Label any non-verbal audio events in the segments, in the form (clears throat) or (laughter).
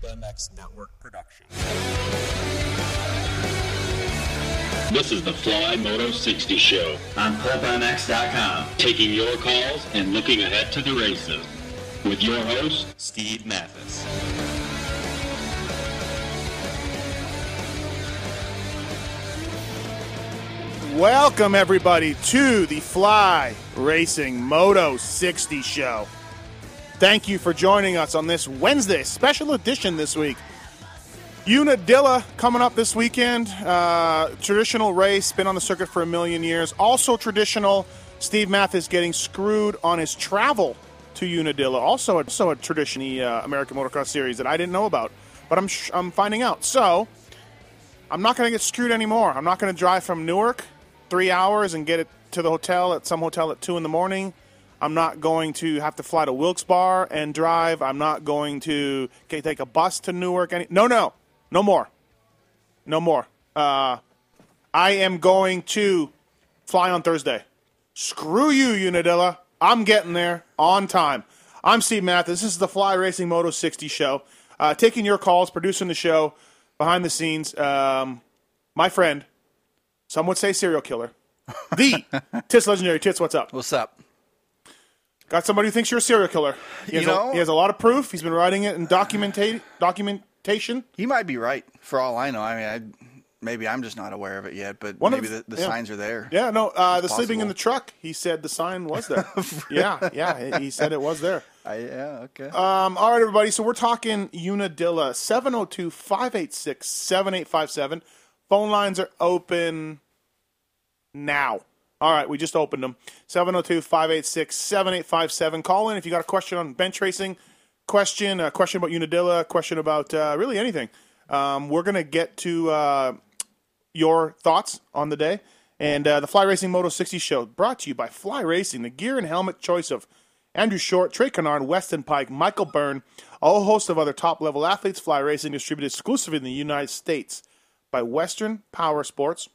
Pulp MX Network production. This is the Fly Moto 60 Show on PulpMX.com. taking your calls and looking ahead to the races. With your host, Steve Matthes. Welcome, everybody, to the Fly Racing Moto 60 show. Thank you for joining us on this Wednesday special edition this week. Unadilla coming up this weekend. Uh, traditional race, been on the circuit for a million years. Also traditional. Steve Matthes getting screwed on his travel to Unadilla. Also, also a tradition uh, American Motocross Series that I didn't know about, but I'm sh- I'm finding out. So I'm not going to get screwed anymore. I'm not going to drive from Newark three hours and get it to the hotel at some hotel at two in the morning. I'm not going to have to fly to Wilkes Barre and drive. I'm not going to okay, take a bus to Newark. Any no, no, no more, no more. Uh, I am going to fly on Thursday. Screw you, Unadilla. I'm getting there on time. I'm Steve Matthes. This is the Fly Racing Moto 60 show. Uh, taking your calls, producing the show, behind the scenes. Um, my friend, some would say serial killer. The (laughs) Tits Legendary Tits, what's up? What's up? Got somebody who thinks you're a serial killer. He has, You a, he has a lot of proof. He's been writing it in documenta- documentation. He might be right for all I know. I mean, I, maybe I'm just not aware of it yet, but One maybe the- the, the yeah. signs are there. Yeah, no, uh, the It's sleeping in the truck. He said the sign was there. (laughs) yeah, yeah, he said it was there. I, yeah. Okay. Um, all right, everybody. So we're talking Unadilla 702 586 7857. Phone lines are open now. All right, we just opened them. 702 586 7857. Call in if you got a question on bench racing, question, a question about Unadilla, question about uh, really anything. Um, we're going to get to uh, your thoughts on the day. And uh, the Fly Racing Moto 60 show brought to you by Fly Racing, the gear and helmet choice of Andrew Short, Trey Canard, Weston Peick, Michael Byrne, a whole host of other top level athletes. Fly Racing distributed exclusively in the United States by Western Power Sports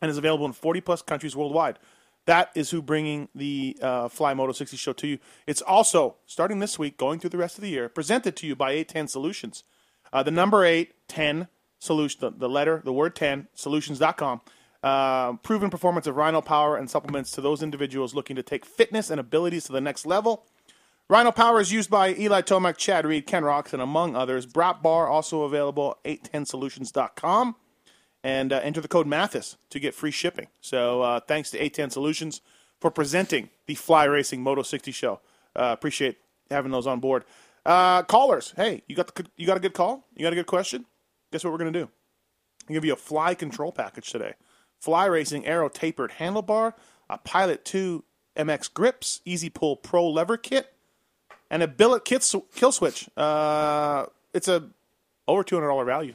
and is available in 40 plus countries worldwide. That is who bringing the uh, Fly Moto 60 show to you. It's also starting this week, going through the rest of the year, presented to you by 810 Solutions. Uh, the number 810 solution, the, the letter, the word 10, solutions.com. Uh, proven performance of Rhino Power and supplements to those individuals looking to take fitness and abilities to the next level. Rhino Power is used by Eli Tomac, Chad Reed, Ken Rocks, and among others. Brat Bar also available 810solutions.com and uh, enter the code Matthes to get free shipping. So uh, thanks to A10 Solutions for presenting the Fly Racing Moto 60 show. Uh, appreciate having those on board. Uh, callers, hey, you got the, you got a good call? You got a good question? Guess what we're gonna do? I'm gonna give you a fly control package today. Fly Racing Aero tapered handlebar, a Pilot 2 MX grips, Easy Pull Pro lever kit, and a billet kit sw- kill switch. Uh, it's a over two hundred dollar value.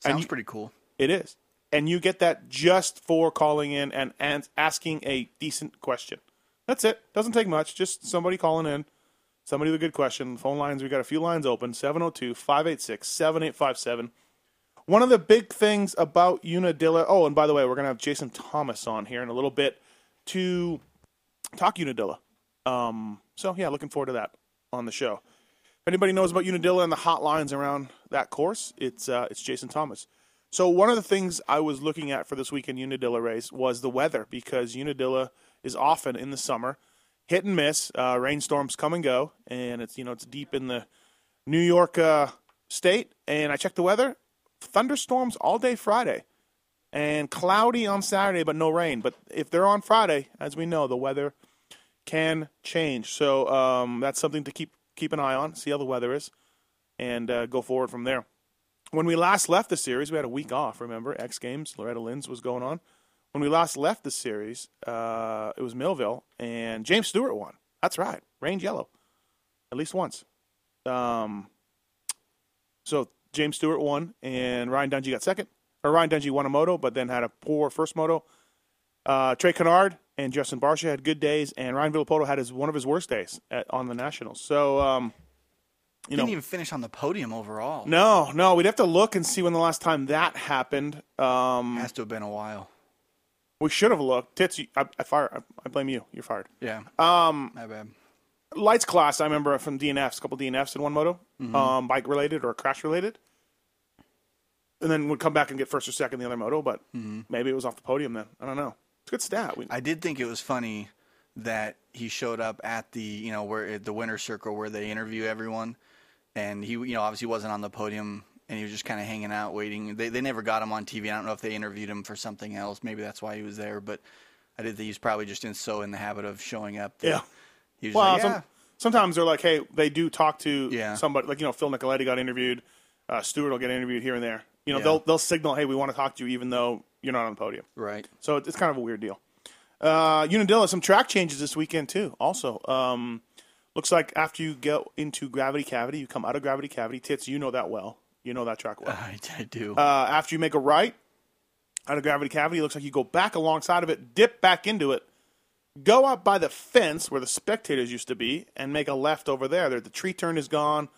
Sounds you- pretty cool. It is. And you get that just for calling in and, and asking a decent question. That's it. Doesn't take much. Just somebody calling in, somebody with a good question. Phone lines, we got a few lines open 702 586 7857. One of the big things about Unadilla. Oh, and by the way, we're going to have Jason Thomas on here in a little bit to talk Unadilla. Um, so, yeah, looking forward to that on the show. If anybody knows about Unadilla and the hotlines around that course, it's uh, it's Jason Thomas. So one of the things I was looking at for this weekend Unadilla race was the weather because Unadilla is often in the summer hit and miss. Uh, rainstorms come and go, and it's you know it's deep in the New York uh, state. And I checked the weather: thunderstorms all day Friday, and cloudy on Saturday, but no rain. But if they're on Friday, as we know, the weather can change. So um, that's something to keep keep an eye on. See how the weather is, and uh, go forward from there when we last left the series, we had a week off. Remember, X Games, Loretta Lynn's was going on. When we last left the series, uh, it was Millville, and James Stewart won. That's right, range yellow, at least once. Um, so James Stewart won, and Ryan Dungey got second. Or Ryan Dungey won a moto, but then had a poor first moto. Uh, Trey Canard and Justin Barcia had good days, and Ryan Villopoto had his one of his worst days at, on the Nationals. So, um, you know, Didn't even finish on the podium overall. no, no, we'd have to look and see when the last time that happened. Um, Has to have been a while. we should have looked. Tits, you- I, I fire. I, I blame you. You're fired. Yeah. Um, My bad. lights class. I remember from DNFs, a couple DNFs in one moto, Mm-hmm. um, bike related or crash related, and then would come back and get first or second in the other moto. But maybe it was off the podium then. I don't know. It's a good stat. We, Mm-hmm. I did think it was funny that he showed up at the you know where at the winner circle where they interview everyone, and he you know obviously wasn't on the podium and he was just kind of hanging out waiting. They they never got him on TV. I don't know if they interviewed him for something else. Maybe that's why he was there. But I did think he's probably just in so in the habit of showing up. Yeah. He was well, like, yeah. some, sometimes they're like, hey, they do talk to Yeah. somebody. Like you know, Phil Nicoletti got interviewed. Uh, Stewart will get interviewed here and there. You know, Yeah. they'll they'll signal, hey, we want to talk to you, even though you're not on the podium. right. So it's kind of a weird deal. Uh, Unadilla, some track changes this weekend too. Also, um, looks like after you go into Gravity Cavity, you come out of Gravity Cavity. Tits, you know that well. You know that track well. (laughs) I, I do. Uh, after you make a right out of Gravity Cavity, it looks like you go back alongside of it, dip back into it, go up by the fence where the spectators used to be, and make a left over there. There, the tree turn is gone.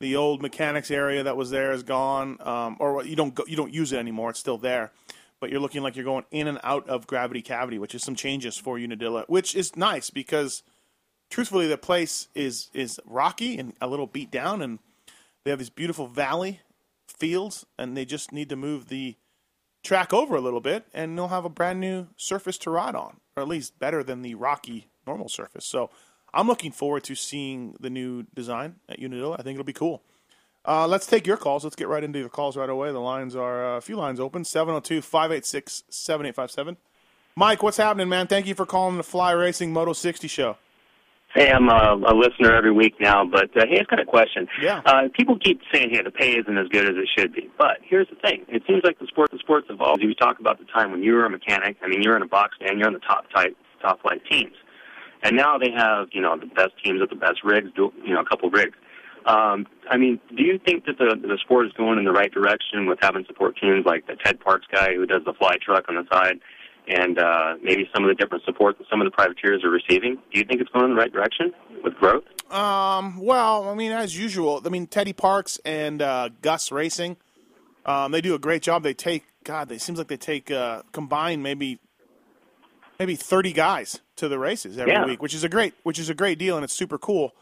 The old mechanics area that was there is gone, um, or you don't go, you don't use it anymore. It's still there, but you're looking like you're going in and out of Gravity Cavity, which is some changes for Unadilla, which is nice because truthfully the place is is rocky and a little beat down, and they have this beautiful valley fields, and they just need to move the track over a little bit, and they'll have a brand new surface to ride on, or at least better than the rocky normal surface. So I'm looking forward to seeing the new design at Unadilla. I think it'll be cool. Uh, let's take your calls. Let's get right into the calls right away. The lines are uh, a few lines open 702 586 7857. Mike, what's happening, man? Thank you for calling the Fly Racing Moto 60 show. Hey, I'm a, a listener every week now, but uh, hey, I've got a question. Yeah. Uh, people keep saying, "Hey, the pay isn't as good as it should be." But here's the thing: it seems like the sport, the sport's evolved. You talk about the time when you were a mechanic. I mean, you're in a box stand, you're on the top type, top flight teams, and now they have you know the best teams with the best rigs, you know, a couple rigs. Um, I mean, do you think that the the sport is going in the right direction with having support teams like the Ted Parks guy who does the fly truck on the side, and uh, maybe some of the different support that some of the privateers are receiving? Do you think it's going in the right direction with growth? Um, well, I mean, as usual, I mean, Teddy Parks and uh, Gus Racing, um, they do a great job. They take, God, it seems like they take uh, combined maybe maybe thirty guys to the races every Yeah. week, which is a great, which is a great deal, and it's super cool.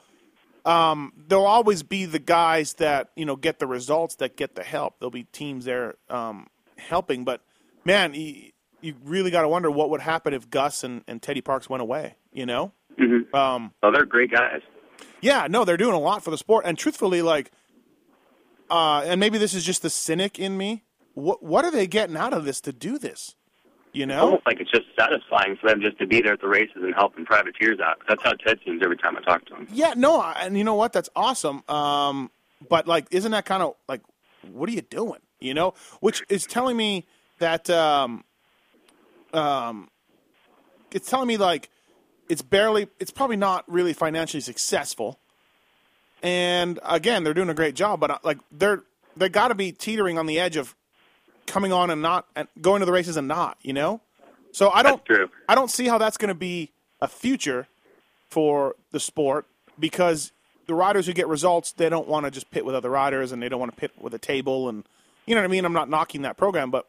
Um, there'll always be the guys that you know get the results, that get the help. There'll be teams there um, helping, but man, you, you really got to wonder what would happen if Gus and, and Teddy Parks went away. You know. Um, Oh, they're great guys. yeah, no, they're doing a lot for the sport. And truthfully, like, uh, and maybe this is just the cynic in me. What what are they getting out of this to do this? You know? almost like it's just satisfying for them just to be there at the races and helping privateers out. That's how Ted seems every time I talk to him. Yeah, no, I- and you know what? That's awesome. Um, but like, isn't that kind of like, what are you doing? You know, which is telling me that, um, um, it's telling me like, it's barely, it's probably not really financially successful. And again, they're doing a great job, but uh, like, they're they got to be teetering on the edge of coming on and not and going to the races and not. You know, so I don't. I don't see how that's going to be a future for the sport because the riders who get results, they don't want to just pit with other riders and they don't want to pit with a table and you know what I mean. I'm not knocking that program, but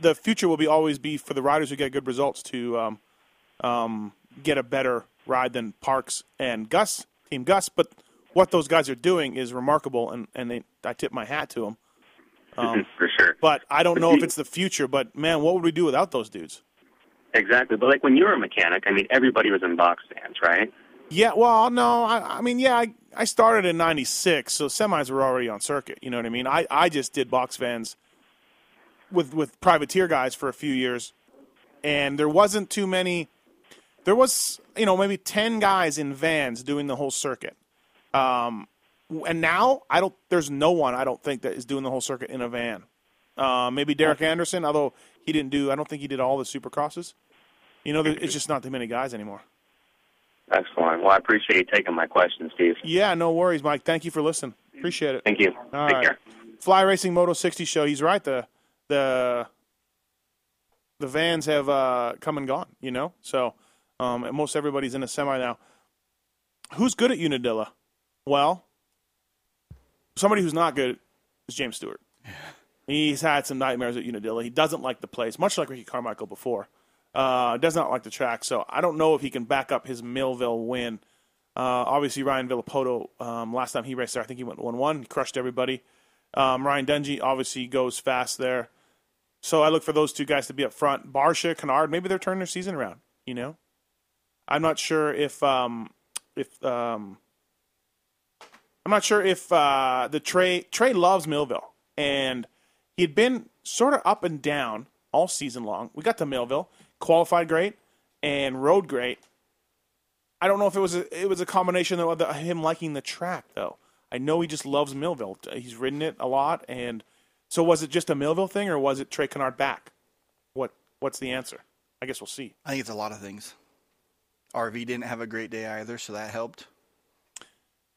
the future will be always be for the riders who get good results to um, um, get a better ride than Parks and Gus, Team Gus. But what those guys are doing is remarkable, and and they, I tip my hat to them. (laughs) Um, for sure. But I don't know if it's the future. But man, what would we do without those dudes? Exactly. But like when you were a mechanic, I mean, everybody was in box stands, right? Yeah, well, no, I, I mean, yeah, I, I started in '96, so semis were already on circuit. You know what I mean? I, I just did box vans with with privateer guys for a few years, and there wasn't too many. There was, you know, maybe ten guys in vans doing the whole circuit. Um, and now I don't. There's no one I don't think that is doing the whole circuit in a van. Uh, maybe Derek Anderson, although he didn't do. I don't think he did all the supercrosses. You know, there, it's just not too many guys anymore. Excellent. Well, I appreciate you taking my question, Steve. Yeah, no worries, Mike. Thank you for listening. Appreciate it. Thank you. All Take right. care. Fly Racing Moto 60 show. He's right. The the the vans have uh, come and gone. You know, so um, most everybody's in a semi now. Who's good at Unadilla? Well, somebody who's not good is James Stewart. He's had some nightmares at Unadilla. He doesn't like the place, much like Ricky Carmichael before. Uh, does not like the track, so I don't know if he can back up his Millville win Uh, obviously, Ryan Villopoto, um, last time he raced there, I think he went 1 1. He crushed everybody. Um, Ryan Dungey obviously goes fast there. So I look for those two guys to be up front. Barcia, Canard, maybe they're turning their season around, you know? I'm not sure if. Um, if um, I'm not sure if uh, the Trey Trey loves Millville, and he had been sort of up and down all season long. We got to Millville, qualified great, and rode great. I don't know if it was a, it was a combination of the, him liking the track though. I know he just loves Millville. He's ridden it a lot, and so was it just a Millville thing, or was it Trey Canard back? What what's the answer? I guess we'll see. I think it's a lot of things. RV didn't have a great day either, so that helped.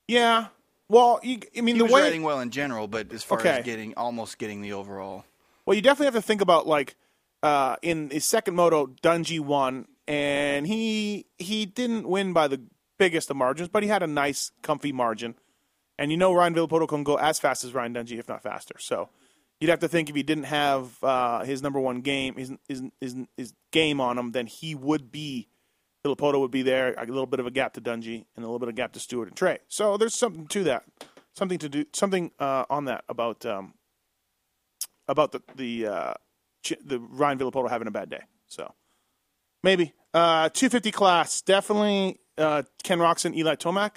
Yeah. Well, you, I mean He the was way riding well in general, but as far Okay. as getting almost getting the overall, Well, you definitely have to think about like uh, in his second moto, Dungey won, and he he didn't win by the biggest of margins, but he had a nice, comfy margin. And you know Ryan Villopoto can go as fast as Ryan Dungey, if not faster. So you'd have to think if he didn't have uh, his number one game, his, his his his game on him, then he would be Villopoto would be there, a little bit of a gap to Dungey, and a little bit of gap to Stewart and Trey. So there's something to that, something to do, something uh, on that about um, about the the uh, the Ryan Villopoto having a bad day. So maybe uh, 250 class definitely uh, Ken Roczen, Eli Tomac.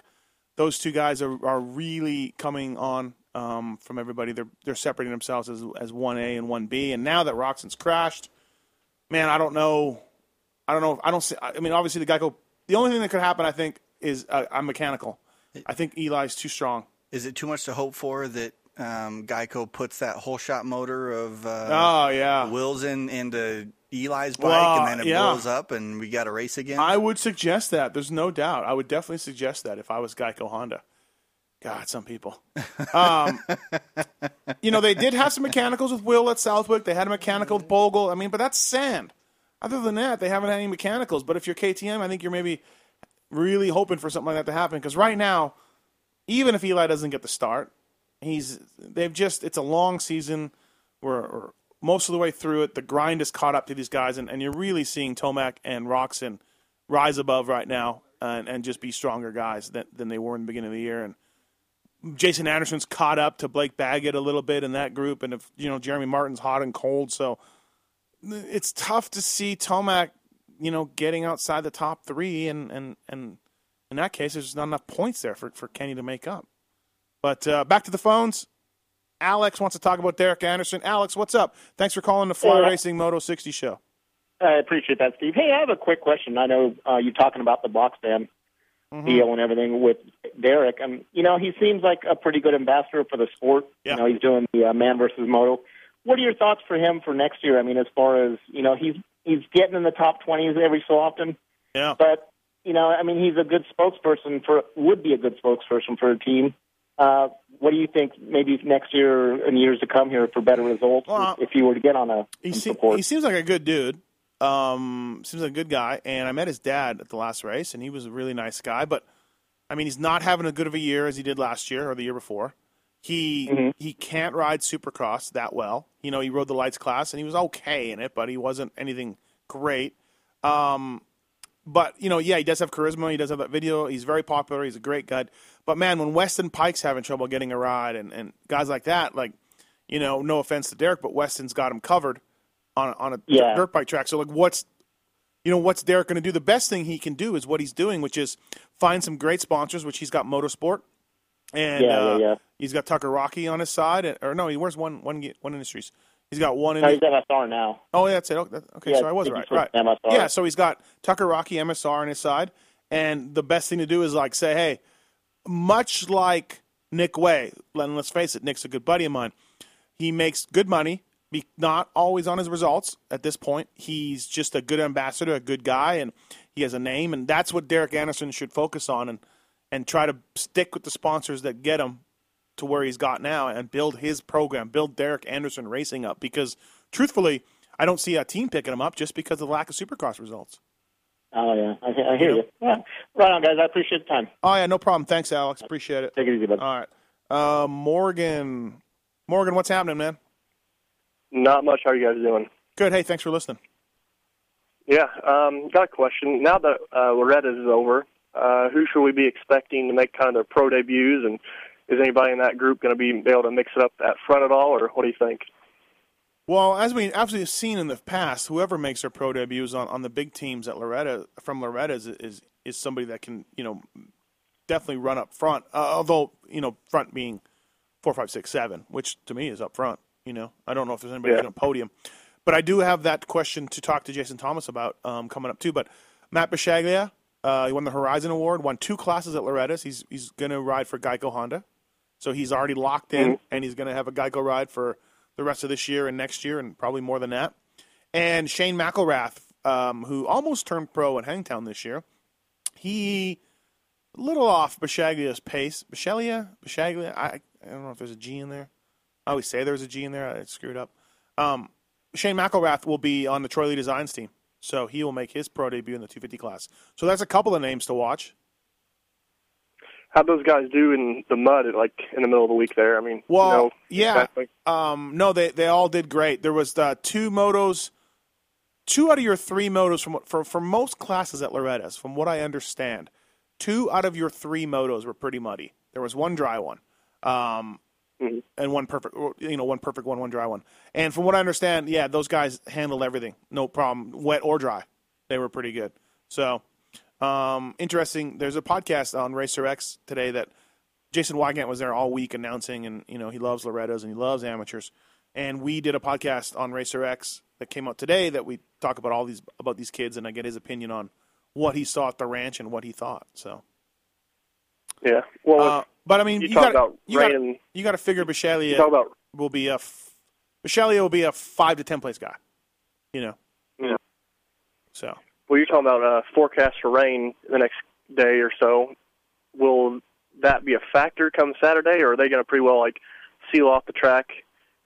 Those two guys are, are really coming on um, from everybody. They're they're separating themselves as as one A and one B. And now that Roczen's crashed, man, I don't know. I don't know. If, I don't see. I mean, obviously the go. The only thing that could happen, I think, is uh, I'm mechanical. I think Eli's too strong. is it too much to hope for that um, Geico puts that whole shot motor of uh, Oh yeah. Wills in into Eli's bike, Well, and then it yeah. blows up, and we got a race again? I would suggest that. There's no doubt. I would definitely suggest that if I was Geico Honda. God, some people. Um, you know, they did have some mechanicals with Will at Southwick. They had a mechanical with Bogle. I mean, but that's sand. Other than that, they haven't had any mechanicals. But if you're KTM, I think you're maybe really hoping for something like that to happen. Because right now, even if Eli doesn't get the start, he's they've just it's a long season. We're, most of the way through it. The grind is caught up to these guys, and, and you're really seeing Tomac and Roczen rise above right now and, and just be stronger guys than, than they were in the beginning of the year. And Jason Anderson's caught up to Blake Baggett a little bit in that group, and if you know Jeremy Martin's hot and cold, so it's tough to see Tomac, you know, getting outside the top three, and and and in that case, there's not enough points there for for Kenny to make up. But uh, back to the phones. Alex wants to talk about Derek Anderson. Alex, what's up? Thanks for calling the Fly Yeah. Racing Moto 60 show. I appreciate that, Steve. Hey, I have a quick question. I know uh, you're talking about the box fan deal and everything with Derek. Um, you know, he seems like a pretty good ambassador for the sport. Yeah. You know, he's doing the uh, man versus moto. What are your thoughts for him for next year? I mean, as far as you know, he's he's getting in the top twenties every so often, Yeah. but you know, I mean, he's a good spokesperson for would be a good spokesperson for a team. Uh, what do you think? Maybe next year and years to come here for better results, Well, if he were to get on a He, se- he seems like a good dude. Um, seems like a good guy. And I met his dad at the last race, and he was a really nice guy. But I mean, he's not having as good of a year as he did last year or the year before. He he can't ride Supercross that well. You know, he rode the lights class, and he was okay in it, but he wasn't anything great. Um, but you know, yeah, he does have charisma. He does have that video. He's very popular. He's a great guy. But man, when Weston Peick's having trouble getting a ride, and, and guys like that, like you know, no offense to Derek, but Weston's got him covered on on a Yeah. dirt bike track. So like, what's you know what's Derek going to do? The best thing he can do is what he's doing, which is find some great sponsors, which he's got Motorsport, and Yeah, uh, yeah, he's got Tucker Rocky on his side, and- or no, he wears one one one industries. He's got one. No, In, he's MSR now. Oh, yeah, that's it. Okay, okay Yeah, so I was right. Right. MSR. Yeah, so he's got Tucker Rocky MSR on his side, and the best thing to do is like say, hey, much like Nick Wey, and let's face it, Nick's a good buddy of mine. He makes good money, be not always on his results at this point. He's just a good ambassador, a good guy, and he has a name, and that's what Derek Anderson should focus on and and try to stick with the sponsors that get him to where he's got now and build his program, build Derek Anderson Racing up. Because truthfully, I don't see a team picking him up just because of the lack of Supercross results. Oh yeah, I, I hear You. Yeah. Right on, guys. I appreciate the time. Oh yeah, no problem. Thanks, Alex. Appreciate it. Take it easy, bud. All right, uh, Morgan. Morgan, what's happening, man? Not much. How are you guys doing? Good. Hey, thanks for listening. Yeah, um, got a question. Now that uh, Loretta is over, Uh, who should we be expecting to make kind of their pro debuts, and is anybody in that group going to be able to mix it up at front at all, or what do you think? Well, as we as we've seen in the past, whoever makes their pro debuts on, on the big teams at Loretta from Loretta is, is is somebody that can you know definitely run up front. Uh, although you know front being four, five, six, seven, which to me is up front. You know, I don't know if there's anybody Yeah. on a podium, but I do have that question to talk to Jason Thomas about um, coming up too. But Matt Bisceglia, uh, he won the Horizon Award, won two classes at Loretta's. He's he's going to ride for Geico Honda, so he's already locked in, and he's going to have a Geico ride for the rest of this year and next year, and probably more than that. And Shane McElrath, um, who almost turned pro at Hangtown this year, he a little off Bisceglia's pace. Bisceglia, Bisceglia, I, I don't know if there's a G in there. I always say there's a G in there. I screwed up. Um, Shane McElrath will be on the Troy Lee Designs team, so he will make his pro debut in the 250 class. So that's a couple of names to watch. How'd those guys do in the mud, like in the middle of the week there? I mean, Well, know, yeah. exactly. Um, no, they they all did great. There was uh, two motos, two out of your three motos from for for most classes at Loretta's, from what I understand, two out of your three motos were pretty muddy. There was one dry one, um, and one perfect, you know, one perfect one, one dry one. And from what I understand, yeah, those guys handled everything, no problem, wet or dry. They were pretty good. So, um, interesting. There's a podcast on Racer X today that Jason Weigandt was there all week announcing, and you know he loves Loretta's and he loves amateurs. And we did a podcast on Racer X that came out today that we talk about all these about these kids, and I get his opinion on what he saw at the ranch and what he thought. So, Yeah. Well, uh, but I mean, you you, got about you got you got to figure you about will be a f- Bisceglia will be a five to ten place guy. You know, Yeah. so well, you're talking about uh, forecast for rain the next day or so. Will that be a factor come Saturday, or are they going to pretty well like seal off the track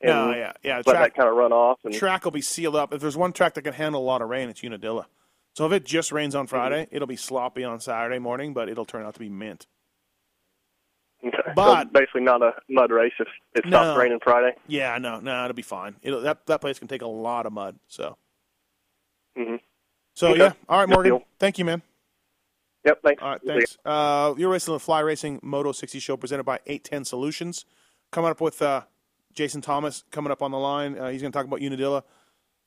and no, yeah, yeah. let Track, that kind of run off? And track will be sealed up. If there's one track that can handle a lot of rain, it's Unadilla. So if it just rains on Friday, it'll be sloppy on Saturday morning, but it'll turn out to be mint. Okay. so but- basically not a mud race if it No. stops raining Friday. Yeah, no, no, it'll be fine. It'll, that that place can take a lot of mud. So, hmm so Okay. yeah. All right, Good Morgan. deal. Thank you, man. Yep. Thanks. All right, thanks. Uh, you're racing the Fly Racing Moto 60 show presented by 810 Solutions. Coming up with uh, Jason Thomas coming up on the line. Uh, he's going to talk about Unadilla.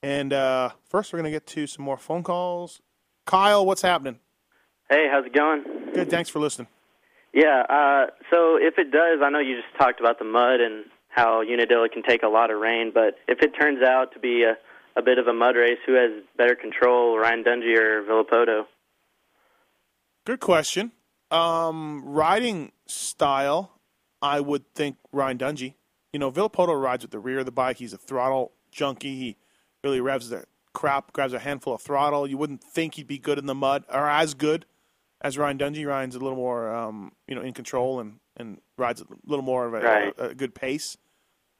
And uh, first, we're going to get to some more phone calls. Kyle, what's happening? Hey, how's it going? Good. Thanks for listening. Yeah, uh, so if it does, I know you just talked about the mud and how Unadilla can take a lot of rain, but if it turns out to be a, a bit of a mud race, who has better control, Ryan Dungey or Villopoto? Good question. Um, riding style, I would think Ryan Dungey. You know, Villopoto rides with the rear of the bike. He's a throttle junkie. He really revs the crap, grabs a handful of throttle. You wouldn't think he'd be good in the mud or as good as Ryan Dungey. Ryan's a little more, um, you know, in control and, and rides a little more of a, Right. a, a good pace.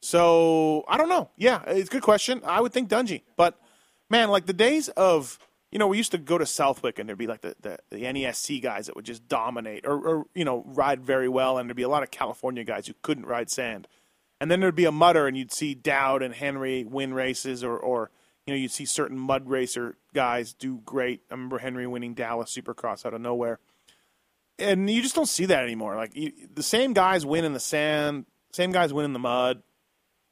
So I don't know. Yeah, it's a good question. I would think Dungey, but man, like the days of you know, we used to go to Southwick and there'd be like the, the, the NESC guys that would just dominate or, or, you know, ride very well. And there'd be a lot of California guys who couldn't ride sand. And then there'd be a mutter, and you'd see Dowd and Henry win races or, or, you know, you'd see certain mud racer guys do great. I remember Henry winning Dallas Supercross out of nowhere. And you just don't see that anymore. Like you, the same guys win in the sand, same guys win in the mud,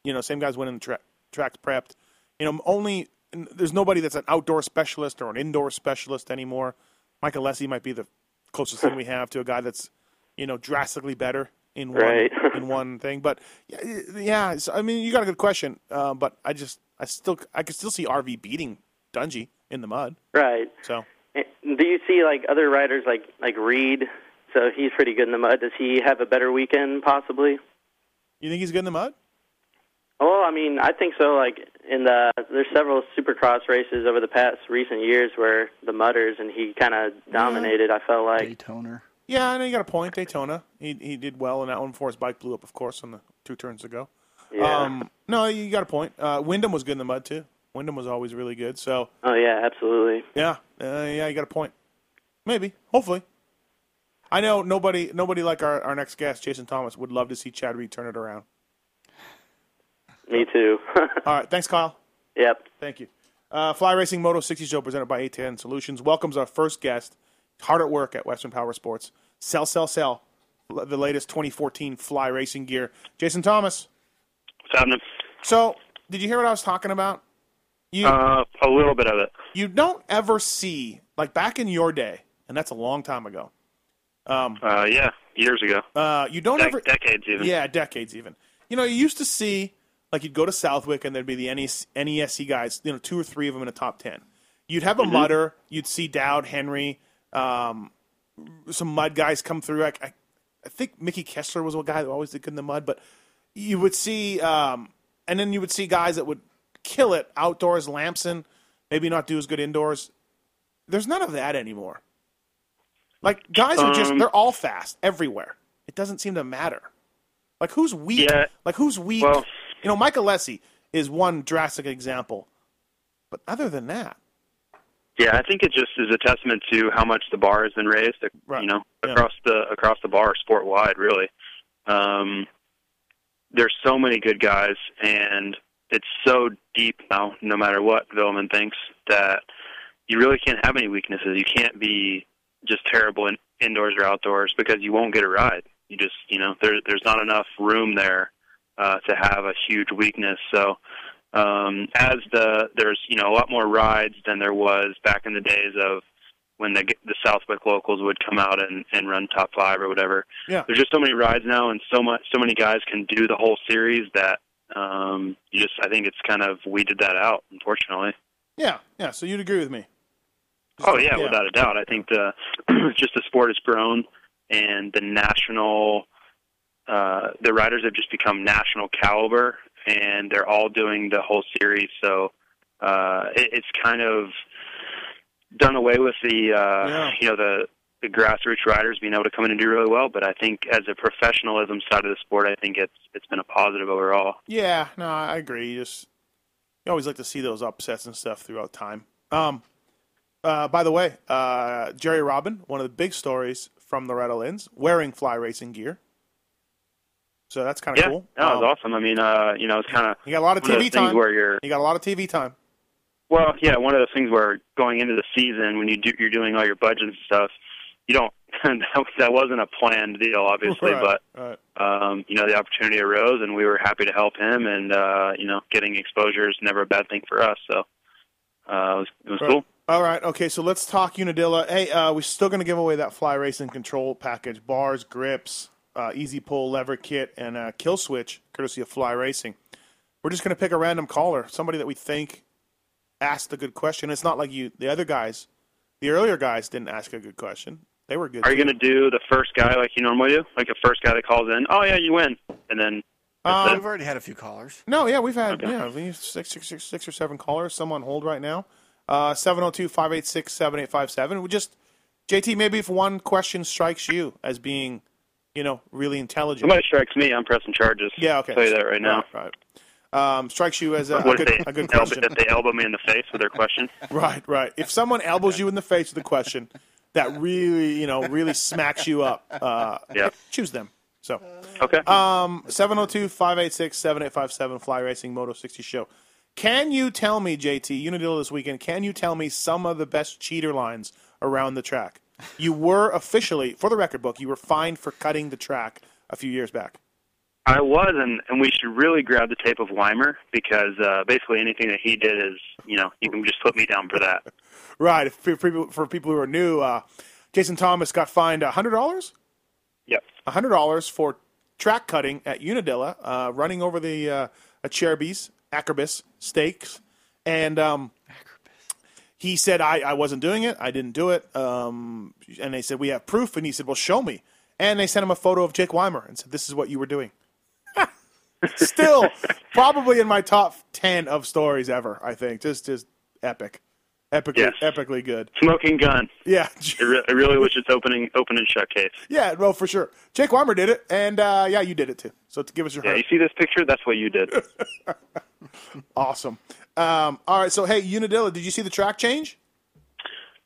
you know, same guys win in the tra- tracks prepped. You know, only there's nobody that's an outdoor specialist or an indoor specialist anymore. Michael Alessi might be the closest thing we have to a guy that's, you know, drastically better in one Right. (laughs) in one thing. But yeah, yeah I mean, you got a good question, uh, but I just I still I could still see RV beating Dungey in the mud. Right. So Do you see like other riders like like Reed? So he's pretty good in the mud. Does he have a better weekend possibly? you think he's good in the mud? Oh, I mean, I think so. Like in the there's several Supercross races over the past recent years where the mudders and he kind of dominated. I felt like Daytona. Yeah, I know you got a point. Daytona, he he did well in that one before his bike blew up, of course, on the two turns ago. Yeah. Um, no, you got a point. Uh, Windham was good in the mud too. Windham was always really good. So oh yeah, absolutely. yeah, uh, yeah, you got a point. Maybe, hopefully. I know nobody, nobody like our, our next guest, Jason Thomas, would love to see Chad Reed turn it around. Me too. (laughs) All right, thanks, Kyle. yep. Thank you. Uh, Fly Racing Moto 60 Show presented by A10 Solutions welcomes our first guest. hard at work at Western Power Sports. Sell, sell, sell. The latest 2014 Fly Racing gear. Jason Thomas. What's happening? So, did you hear what I was talking about? You Uh, a little bit of it. you don't ever see like back in your day, and that's a long time ago. Um, Uh, yeah, years ago, uh, you don't Dec- ever decades even. Yeah, decades even. You know, you used to see like you'd go to Southwick and there'd be the NES, NESC guys, you know, two or three of them in the top ten. You'd have a Mm-hmm. mutter. You'd see Dowd, Henry, um, some mud guys come through. I, I, I think Mickey Kessler was a guy that always did good in the mud, but you would see, um, and then you would see guys that would kill it outdoors. Lamson, maybe not do as good indoors. There's none of that anymore. Like guys are just Um, they're all fast everywhere. It doesn't seem to matter. Like who's weak? Yeah. Like who's weak? Well- you know, Michael Alessi is one drastic example. But other than that, Yeah, I think it just is a testament to how much the bar has been raised. You know, Yeah. across the across the bar, sport wide, really. Um, there's so many good guys, and it's so deep now. No matter what Villeman thinks, that you really can't have any weaknesses. You can't be just terrible in indoors or outdoors because you won't get a ride. You just, you know, there, there's not enough room there uh, to have a huge weakness. So um, as the there's you know a lot more rides than there was back in the days of when the the Southwick locals would come out and and run top five or whatever. Yeah. There's just so many rides now, and so much so many guys can do the whole series that um, you just I think it's kind of weeded that out, unfortunately. yeah, yeah. So you'd agree with me? Oh yeah, Yeah. without a doubt. I think the (clears throat) just the sport has grown, and the national uh, the riders have just become national caliber, and they're all doing the whole series. So uh, it, it's kind of done away with the uh, Yeah. you know the the grassroots riders being able to come in and do really well. But I think as a professionalism side of the sport, I think it's it's been a positive overall. Yeah, no, I agree. You just you always like to see those upsets and stuff throughout time. Um, uh, by the way, uh, Jerry Robin, one of the big stories from the Lynn's, wearing fly racing gear. So that's kind of Yeah, cool. that was Um, awesome. I mean, uh, you know, it's kind of You got a lot of TV time. where you're You got a lot of TV time. Well, yeah, one of those things where going into the season when you do you're doing all your budgets and stuff, you don't (laughs) that, that wasn't a planned deal, obviously, Right, but right. um, you know the opportunity arose and we were happy to help him, and uh, you know getting exposure is never a bad thing for us, so uh, it was it was Right. cool. All right, okay, so let's talk Unadilla. Hey, uh, we're still going to give away that fly racing control package: bars, grips, uh, easy pull lever kit, and a kill switch, courtesy of Fly Racing. We're just going to pick a random caller, somebody that we think asked a good question. It's not like you, the other guys, the earlier guys didn't ask a good question. They were good. Are you going to do the first guy like you normally do, like the first guy that calls in? Oh yeah, you win, and then Um, We've already had a few callers. No, yeah, we've had yeah, we have six, six, six, six or seven callers. Some on hold right now. Uh, 702-586-7857. We just JT, maybe if one question strikes you as being, you know, really intelligent. somebody strikes me, I'm pressing charges. Yeah, okay. I'll tell you that right now. Right. right. Um, strikes you as a, a good, they a good question. if they elbow me in the face with their question? (laughs) Right, right. If someone elbows you in the face with a question that really, you know, really smacks you up, uh, Yeah. choose them. So, Okay. um, 702-586-7857 Fly Racing Moto 60 Show. Can you tell me, JT, Unadilla this weekend, can you tell me some of the best cheater lines around the track? You were officially, for the record book, you were fined for cutting the track a few years back. I was, and, and we should really grab the tape of Weimer because uh, basically anything that he did is, you know, you can just put me down for that. Right. For people, for people who are new, uh, Jason Thomas got fined $100? Yep. hundred dollars for track cutting at Unadilla, uh, running over the uh, Acerbis, Acrobus stakes, and um, he said I, I wasn't doing it, I didn't do it, um, and they said we have proof, and he said, well, show me, and they sent him a photo of Jake Weimer and said this is what you were doing. Still, probably in my top ten of stories ever. I think just just epic, epically Yes. epically good. Smoking gun. Yeah, it, re- I really was just opening open and shut case. yeah, well for sure. Jake Weimer did it, and uh, yeah, you did it too. So to give us your Yeah, heart. you see this picture? That's what you did. (laughs) Awesome. Um, all right, so hey, Unadilla, did you see the track change?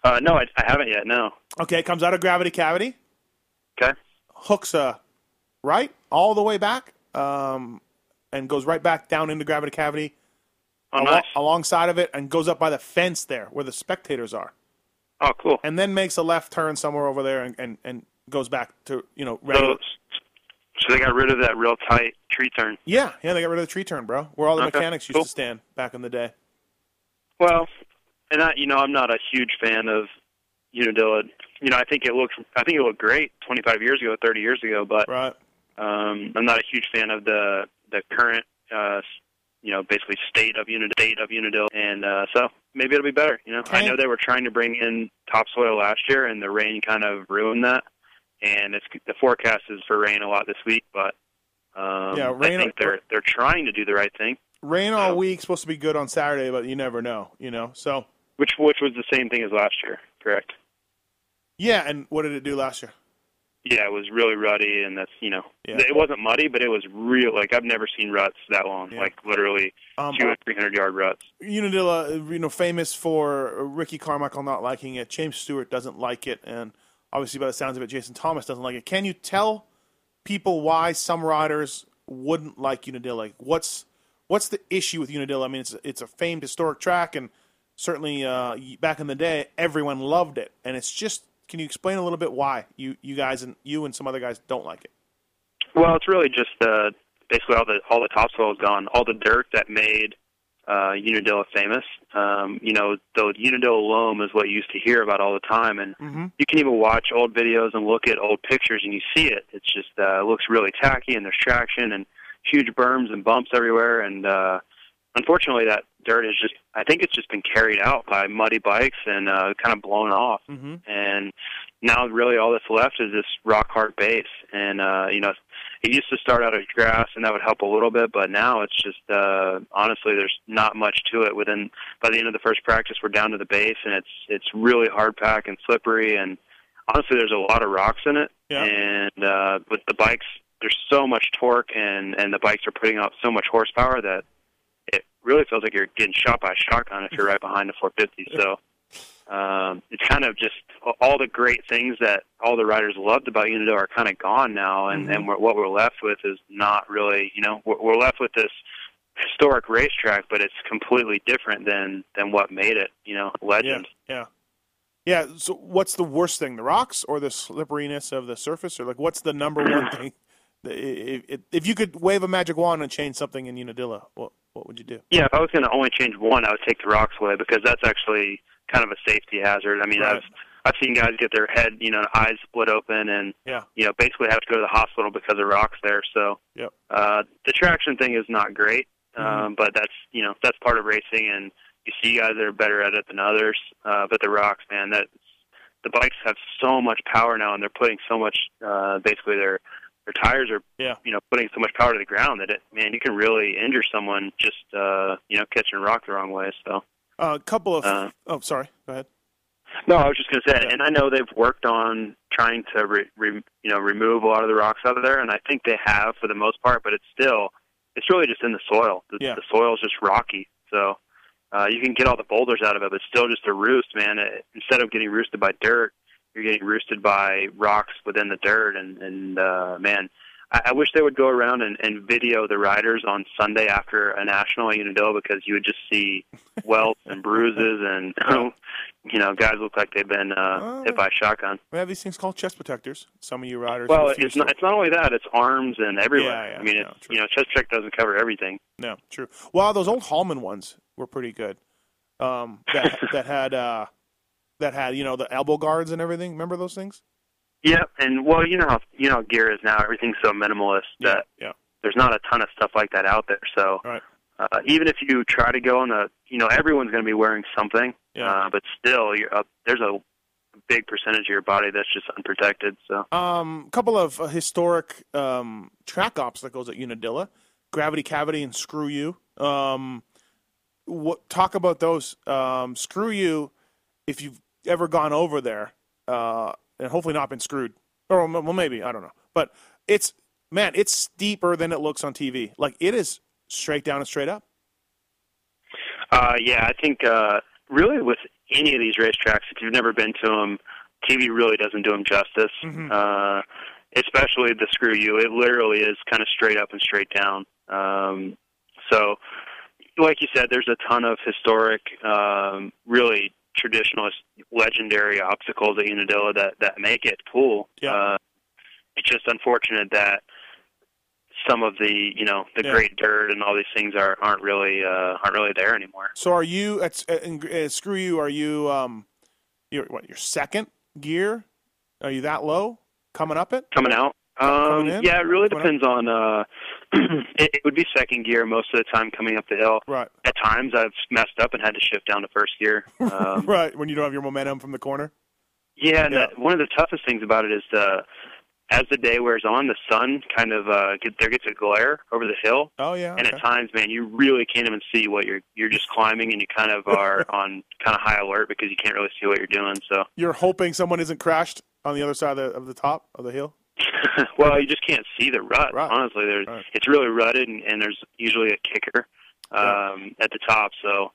Uh, no, I, I haven't yet. No. Okay, it comes out of gravity cavity, Okay. hooks uh, right all the way back, um, and goes right back down into gravity cavity Oh, nice. alongside of it, and goes up by the fence there where the spectators are. Oh, cool. and then makes a left turn somewhere over there and, and, and goes back to you know So, so they got rid of that real tight tree turn. Yeah, yeah, they got rid of the tree turn, bro. Where all the Okay, mechanics used cool. to stand back in the day. Well, and I, you know, I'm not a huge fan of Unadilla. You know, I think it looks, I think it looked great 25 years ago, 30 years ago, but Right. um, I'm not a huge fan of the the current, uh, you know, basically state of Unit state of Unadilla, and uh, so maybe it'll be better. You know, I know they were trying to bring in topsoil last year, and the rain kind of ruined that. And it's the forecast is for rain a lot this week, but um, Yeah, rain- I think they're they're trying to do the right thing. Rain all week, supposed to be good on Saturday, but you never know, you know. So Which which was the same thing as last year, correct? yeah, and what did it do last year? Yeah, it was really ruddy, and that's you know, Yeah. it wasn't muddy, but it was real. Like I've never seen ruts that long, Yeah. like literally Um, two or three hundred yard ruts. Unadilla, you know, famous for Ricky Carmichael not liking it. James Stewart doesn't like it, and obviously, by the sounds of it, Jason Thomas doesn't like it. Can you tell people why some riders wouldn't like Unadilla? What's what's the issue with Unadilla? I mean, it's it's a famed historic track, and certainly uh, back in the day, everyone loved it. And it's just, can you explain a little bit why you you guys and you and some other guys don't like it? Well, it's really just uh, basically all the all the topsoil is gone, all the dirt that made uh, Unadilla famous. Um, you know, the Unadilla loam is what you used to hear about all the time, and Mhm. you can even watch old videos and look at old pictures, and you see it. It's just uh, it looks really tacky, and there's traction and huge berms and bumps everywhere, and uh, unfortunately, that dirt is just I think it's just been carried out by muddy bikes and uh, kind of blown off. Mm-hmm. and now really all that's left is this rock hard base. And uh you know it used to start out as grass and that would help a little bit but now it's just uh honestly there's not much to it. Within by the end of the first practice we're down to the base and it's it's really hard pack and slippery. And honestly there's a lot of rocks in it. Yeah. and uh with the bikes there's so much torque and and the bikes are putting out so much horsepower that really feels like you're getting shot by a shotgun if you're right behind the 450 so um, it's kind of just all the great things that all the riders loved about Unito are kind of gone now, and, and we're, what we're left with is not really, you know, we're, we're left with this historic racetrack, but it's completely different than than what made it, you know, legend. Yeah. Yeah. So, what's the worst thing, the rocks or the slipperiness of the surface, or like what's the number one (clears throat) thing? If, if, if you could wave a magic wand and change something in Unadilla, what what would you do? Yeah, if I was going to only change one, I would take the rocks away because that's actually kind of a safety hazard. I mean, Right. I've I've seen guys get their head, you know, eyes split open, and Yeah. you know, basically have to go to the hospital because of rocks there. So Yep. uh, the traction thing is not great, um, Mm-hmm. but that's you know that's part of racing, and you see guys that are better at it than others. Uh, but the rocks, man, that the bikes have so much power now, and they're putting so much. Uh, basically, their their tires are Yeah. you know putting so much power to the ground that it man you can really injure someone just uh, you know catching a rock the wrong way. So. A couple of. Uh, oh, sorry. Go ahead. No, I was just going to say, and I know they've worked on trying to, re, re, you know, remove a lot of the rocks out of there, and I think they have for the most part. But it's still, it's really just in the soil. The, Yeah. the soil's just rocky, so uh, you can get all the boulders out of it, but it's still just a roost, man. It, instead of getting roosted by dirt, you're getting roosted by rocks within the dirt, and and uh, man. I I wish they would go around and, and video the riders on Sunday after a national at Unadilla because you would just see (laughs) welts and bruises and (laughs) you know guys look like they've been uh, Oh. hit by a shotgun. We have these things called chest protectors. Some of you riders. Well, it's not. It's not only that; it's arms and everywhere. Yeah, yeah, I mean, no, it's you know, chest check doesn't cover everything. No, true. Well, those old Hallman ones were pretty good. Um, that that had uh, that had you know the elbow guards and everything. Remember those things? Yeah, and well, you know how you know how gear is now. Everything's so minimalist that Yeah. there's not a ton of stuff like that out there. So Right. uh, even if you try to go on the, you know, everyone's going to be wearing something, Yeah. uh, but still, you're up, there's a big percentage of your body that's just unprotected. So Um, a couple of uh, historic um, track obstacles at Unadilla, Gravity Cavity and Screw You. Um, what talk about those? Um, screw You, if you've ever gone over there, uh, and hopefully not been screwed, or well, maybe I don't know, but it's man, it's steeper than it looks on TV. Like it is straight down and straight up. Uh, yeah, I think uh, really with any of these racetracks, if you've never been to them, TV really doesn't do them justice. Mhm. Uh, especially the screw you, it literally is kind of straight up and straight down. Um, so, like you said, there's a ton of historic, um, really traditional, legendary obstacles at Unadilla that that make it cool. Yeah. Uh, it's just unfortunate that some of the you know the Yeah. great dirt and all these things are aren't really uh, aren't really there anymore. So are you at in- uh, screw you? Are you um, your what your second gear? Are you that low coming up it? Coming out. Um, in? yeah, it really Coming up? depends on. Uh, (clears throat) it, it would be second gear most of the time coming up the hill. Right, At times, I've messed up and had to shift down to first gear. Um, (laughs) right. When you don't have your momentum from the corner. Yeah, and Yeah. That, one of the toughest things about it is the as the day wears on, the sun kind of uh, get, there gets a glare over the hill, Oh yeah. and okay. at times, man, you really can't even see what you're you're just climbing, and you kind of (laughs) are on kind of high alert because you can't really see what you're doing. So, You're hoping someone isn't crashed on the other side of the, of the top of the hill. (laughs) well, you just can't see the rut. Right. Honestly, there's Right. it's really rutted, and, and there's usually a kicker um, at the top, so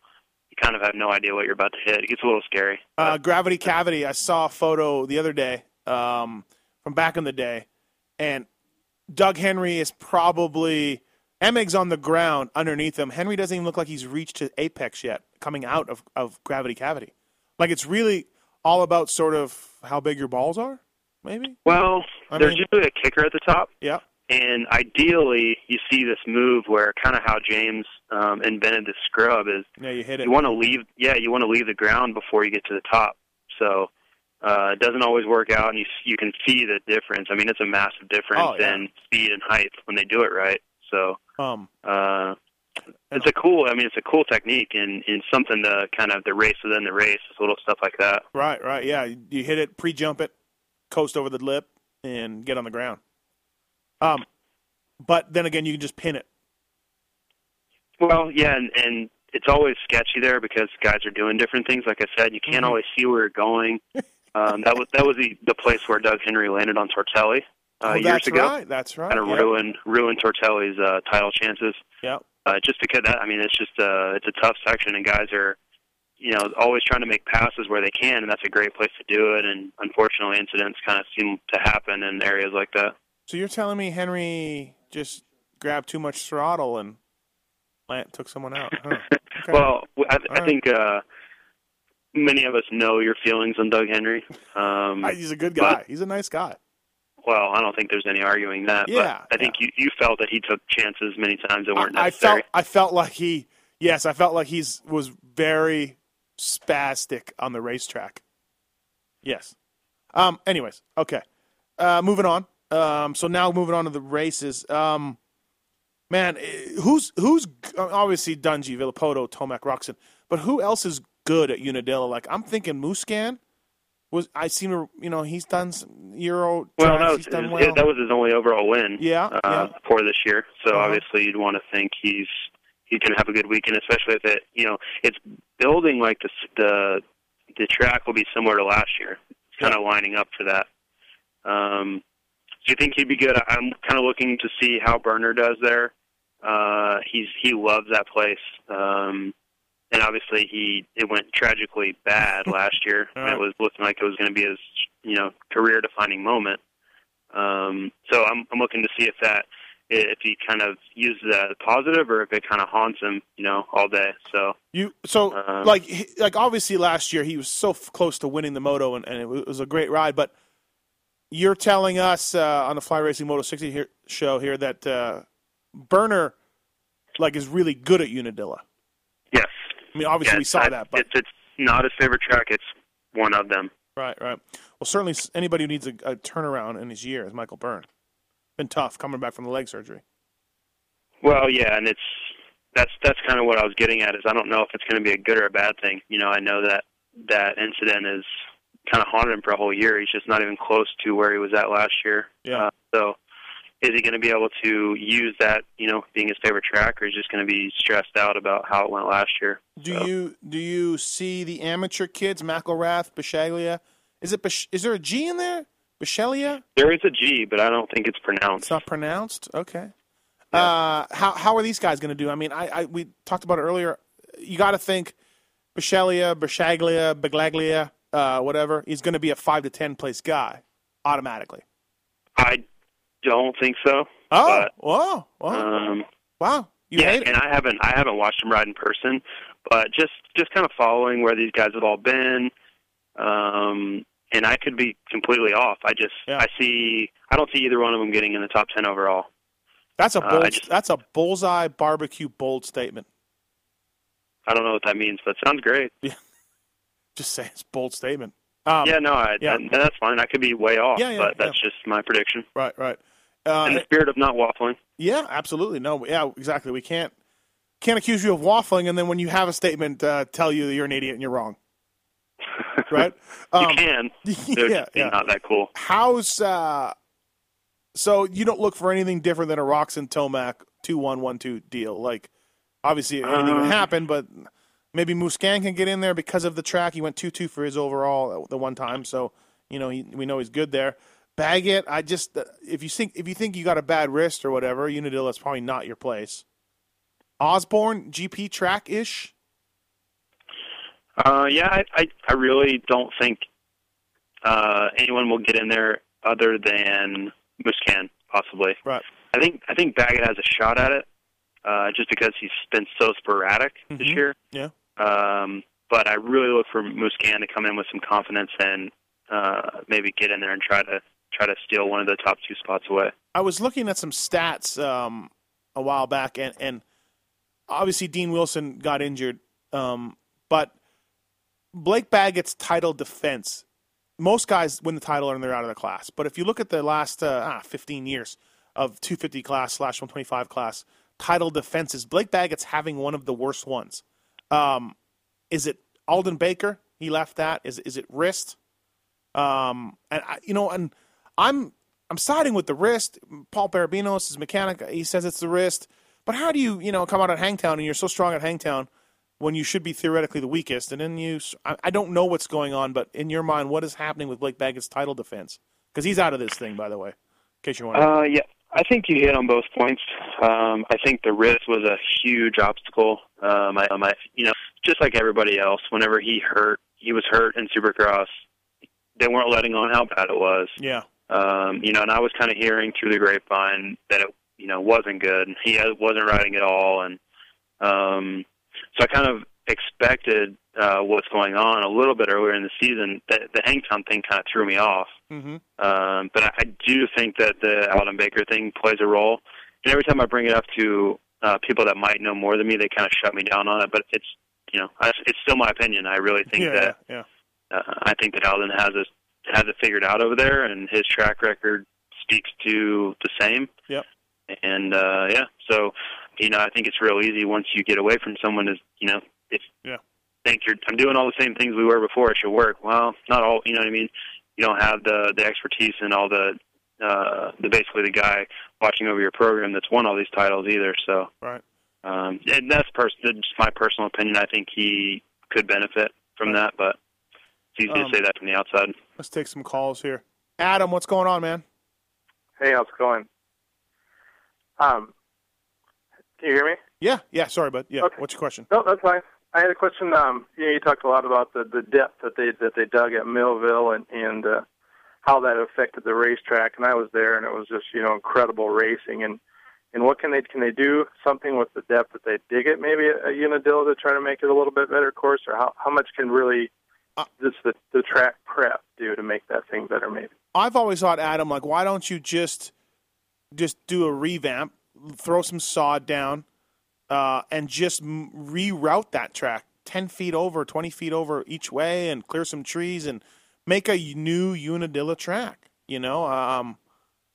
you kind of have no idea what you're about to hit. It gets a little scary. Uh, gravity cavity. I saw a photo the other day um, from back in the day, and Doug Henry is probably Emig's on the ground underneath him. Henry doesn't even look like he's reached his apex yet, coming out of, of gravity cavity. Like it's really all about sort of how big your balls are, maybe. Well, I there's mean- usually a kicker at the top. Yeah. And ideally, you see this move where kind of how James um, invented the scrub is Yeah, you hit it. you want to leave, yeah, you want to leave the ground before you get to the top. So uh, it doesn't always work out, and you you can see the difference. I mean, it's a massive difference Oh, yeah. in speed and height when they do it right. So um, uh, it's a cool. I mean, it's a cool technique, and, and something to kind of the race within the race, little stuff like that. right, right. Yeah, you, you hit it, pre-jump it, coast over the lip, and get on the ground. Um, but then again, you can just pin it. Well, yeah, and, and it's always sketchy there because guys are doing different things. Like I said, you can't Mhm. always see where you're going. Um, that was that was the the place where Doug Henry landed on Tortelli uh, oh, years that's ago. right. That's right. Kind of yeah. ruined ruined Tortelli's uh, title chances. Yeah. Uh, just because that, I mean, it's just uh, it's a tough section, and guys are, you know, always trying to make passes where they can, and that's a great place to do it. And unfortunately, incidents kind of seem to happen in areas like that. So you're telling me Henry just grabbed too much throttle and Lant took someone out? Huh. (laughs) Okay. Well, I, I right. think uh, many of us know your feelings on Doug Henry. Um, (laughs) he's a good guy. He's a nice guy. well, I don't think there's any arguing that. Yeah, but I think you you felt that he took chances many times that weren't I, I felt I felt like he yes, I felt like he's was very spastic on the racetrack. Yes. Um anyways, okay. Uh moving on. Um so now moving on to the races. Um man, eh, who's who's obviously Dungey, Villopoto, Tomac, Roczen, but who else is good at Unadilla? Like I'm thinking Musquin was I seem to you know, he's done some Euro well, tracks, that was he's done his- well. that was his only overall win. Yeah, uh, yeah. for this year. So Uh-huh. obviously, you'd want to think he's he's going to have a good weekend, especially if it you know it's building like the the the track will be similar to last year. It's kind of lining up for that. Um, do you think he'd be good? I'm kind of looking to see how Burner does there. Uh, he's he loves that place. Um, and obviously he it went tragically bad (laughs) last year. It was looking like it was going to be his you know career defining moment. Um, so I'm I'm looking to see if that if he kind of uses that positive or if it kind of haunts him, you know, all day. So You so Um, like like obviously last year he was so f- close to winning the moto and, and it was- a great ride. But you're telling us uh, on the Fly Racing Moto 60 here, show here that uh, Burner like is really good at Unadilla. yes, I mean, obviously yeah, we saw I- that, but it's it's not his favorite track. It's one of them. right, right. Well, certainly anybody who needs a, a turnaround in his year is Michael Byrne. Been tough coming back from the leg surgery. Well, yeah, and it's that's that's kind of what I was getting at is I don't know if it's going to be a good or a bad thing. You know, I know that that incident is kind of haunted him for a whole year. He's just not even close to where he was at last year. Yeah. Uh, so, is he going to be able to use that? You know, being his favorite track, or is he just going to be stressed out about how it went last year? Do So- you do you see the amateur kids, McElrath, Bishaglia? Is it Bish- is there a G in there? Bishelia? There is a G, but I don't think it's pronounced. It's not pronounced. Okay. Uh, how how are these guys going to do? I mean, I, I we talked about it earlier. You got to think Bishelia, Bishaglia, Beglaglia, uh, whatever. He's going to be a five to ten place guy automatically. I don't think so. Oh, but, whoa, wow, um, wow! You yeah, and I haven't I haven't watched him ride in person, but just just kind of following where these guys have all been. Um, and I could be completely off. I just Yeah. I see I don't see either one of them getting in the top ten overall. That's a Uh, bold, I just- that's a bullseye barbecue bold statement. I don't know what that means, but it sounds great. Yeah, (laughs) Just say it's bold statement. Um, yeah, no, I, yeah. and that's fine. I could be way off, Yeah, yeah, but that's just my prediction. Right, right. Uh, in the spirit of not waffling. Yeah, absolutely. No, yeah, exactly. We can't can't accuse you of waffling, and then when you have a statement, uh, tell you that you're an idiot and you're wrong. (laughs) Right? you Um, can. (laughs) It would yeah, yeah. not that cool. How's uh? So you don't look for anything different than a Roczen Tomac two one one two deal. Like, obviously anything Uh, can happen, but maybe Musquin can get in there because of the track. He went two two for his overall the one time, so you know he, we know he's good there. Baggett, I just if you think if you think you got a bad wrist or whatever, Unadilla is probably not your place. Osborne, GP track ish. Uh, yeah, I, I, I really don't think uh, anyone will get in there other than Musquin, possibly. Right. I think I think Baggett has a shot at it, uh, just because he's been so sporadic this Mhm. year. Yeah. Um, but I really look for Musquin to come in with some confidence and uh, maybe get in there and try to try to steal one of the top two spots away. I was looking at some stats um, a while back, and, and obviously Dean Wilson got injured, um, but Blake Baggett's title defense. Most guys win the title and they're out of the class. But if you look at the last uh, ah, 15 years of 250 class slash 125 class title defenses, Blake Baggett's having one of the worst ones. Um, is it Aldon Baker? He left that. Is is it wrist? Um, and I, you know, and I'm I'm siding with the wrist. Paul Barabinos, his mechanic, he says it's the wrist. But how do you, you know, come out at Hangtown and you're so strong at Hangtown when you should be theoretically the weakest? And then you, I, I don't know what's going on, but in your mind, what is happening with Blake Baggett's title defense? Because he's out of this thing, by the way, in case you're wondering. Uh, yeah, I think you hit on both points. Um, I think the wrist was a huge obstacle. Um, I, um, I, you know, just like everybody else, whenever he hurt, he was hurt in Supercross. They weren't letting on how bad it was. yeah. Um, you know, and I was kind of hearing through the grapevine that it, you know, wasn't good. And he wasn't riding at all, and um, so I kind of expected uh, what's going on a little bit earlier in the season. The, the Hangtown thing kind of threw me off. Mm-hmm. Um, but I, I do think that the Aldon Baker thing plays a role. And every time I bring it up to uh, people that might know more than me, they kind of shut me down on it. But it's you know I, it's still my opinion. I really think yeah, that yeah. uh, I think that Aldon has it has it figured out over there, and his track record speaks to the same. Yep. And uh, yeah, so you know I think it's real easy once you get away from someone is you know if Yeah. think you're I'm doing all the same things we were before, it should work. Well, not all. You know what I mean? You don't have the the expertise and all the uh, the basically the guy watching over your program that's won all these titles either. So Right. um, and that's pers- that's just my personal opinion. I think he could benefit from that, but it's easy Um, to say that from the outside. Let's take some calls here. Adam, what's going on, man? Hey, how's it going? Um, can you hear me? Yeah, yeah. Sorry, bud. Yeah. Okay. What's your question? No, that's fine. I had a question. Um, you, know, you talked a lot about the, the depth that they that they dug at Millville and and uh, how that affected the racetrack. And I was there, and it was just you know incredible racing. And and what can they can they do something with the depth that they dig it? Maybe a, a Unadilla to try to make it a little bit better course, or how how much can really Uh, just the the track prep do to make that thing better? Maybe. I've always thought, Adam, like, why don't you just just do a revamp, throw some sod down, uh, and just m- reroute that track ten feet over, twenty feet over each way, and clear some trees and make a new Unadilla track. You know, um,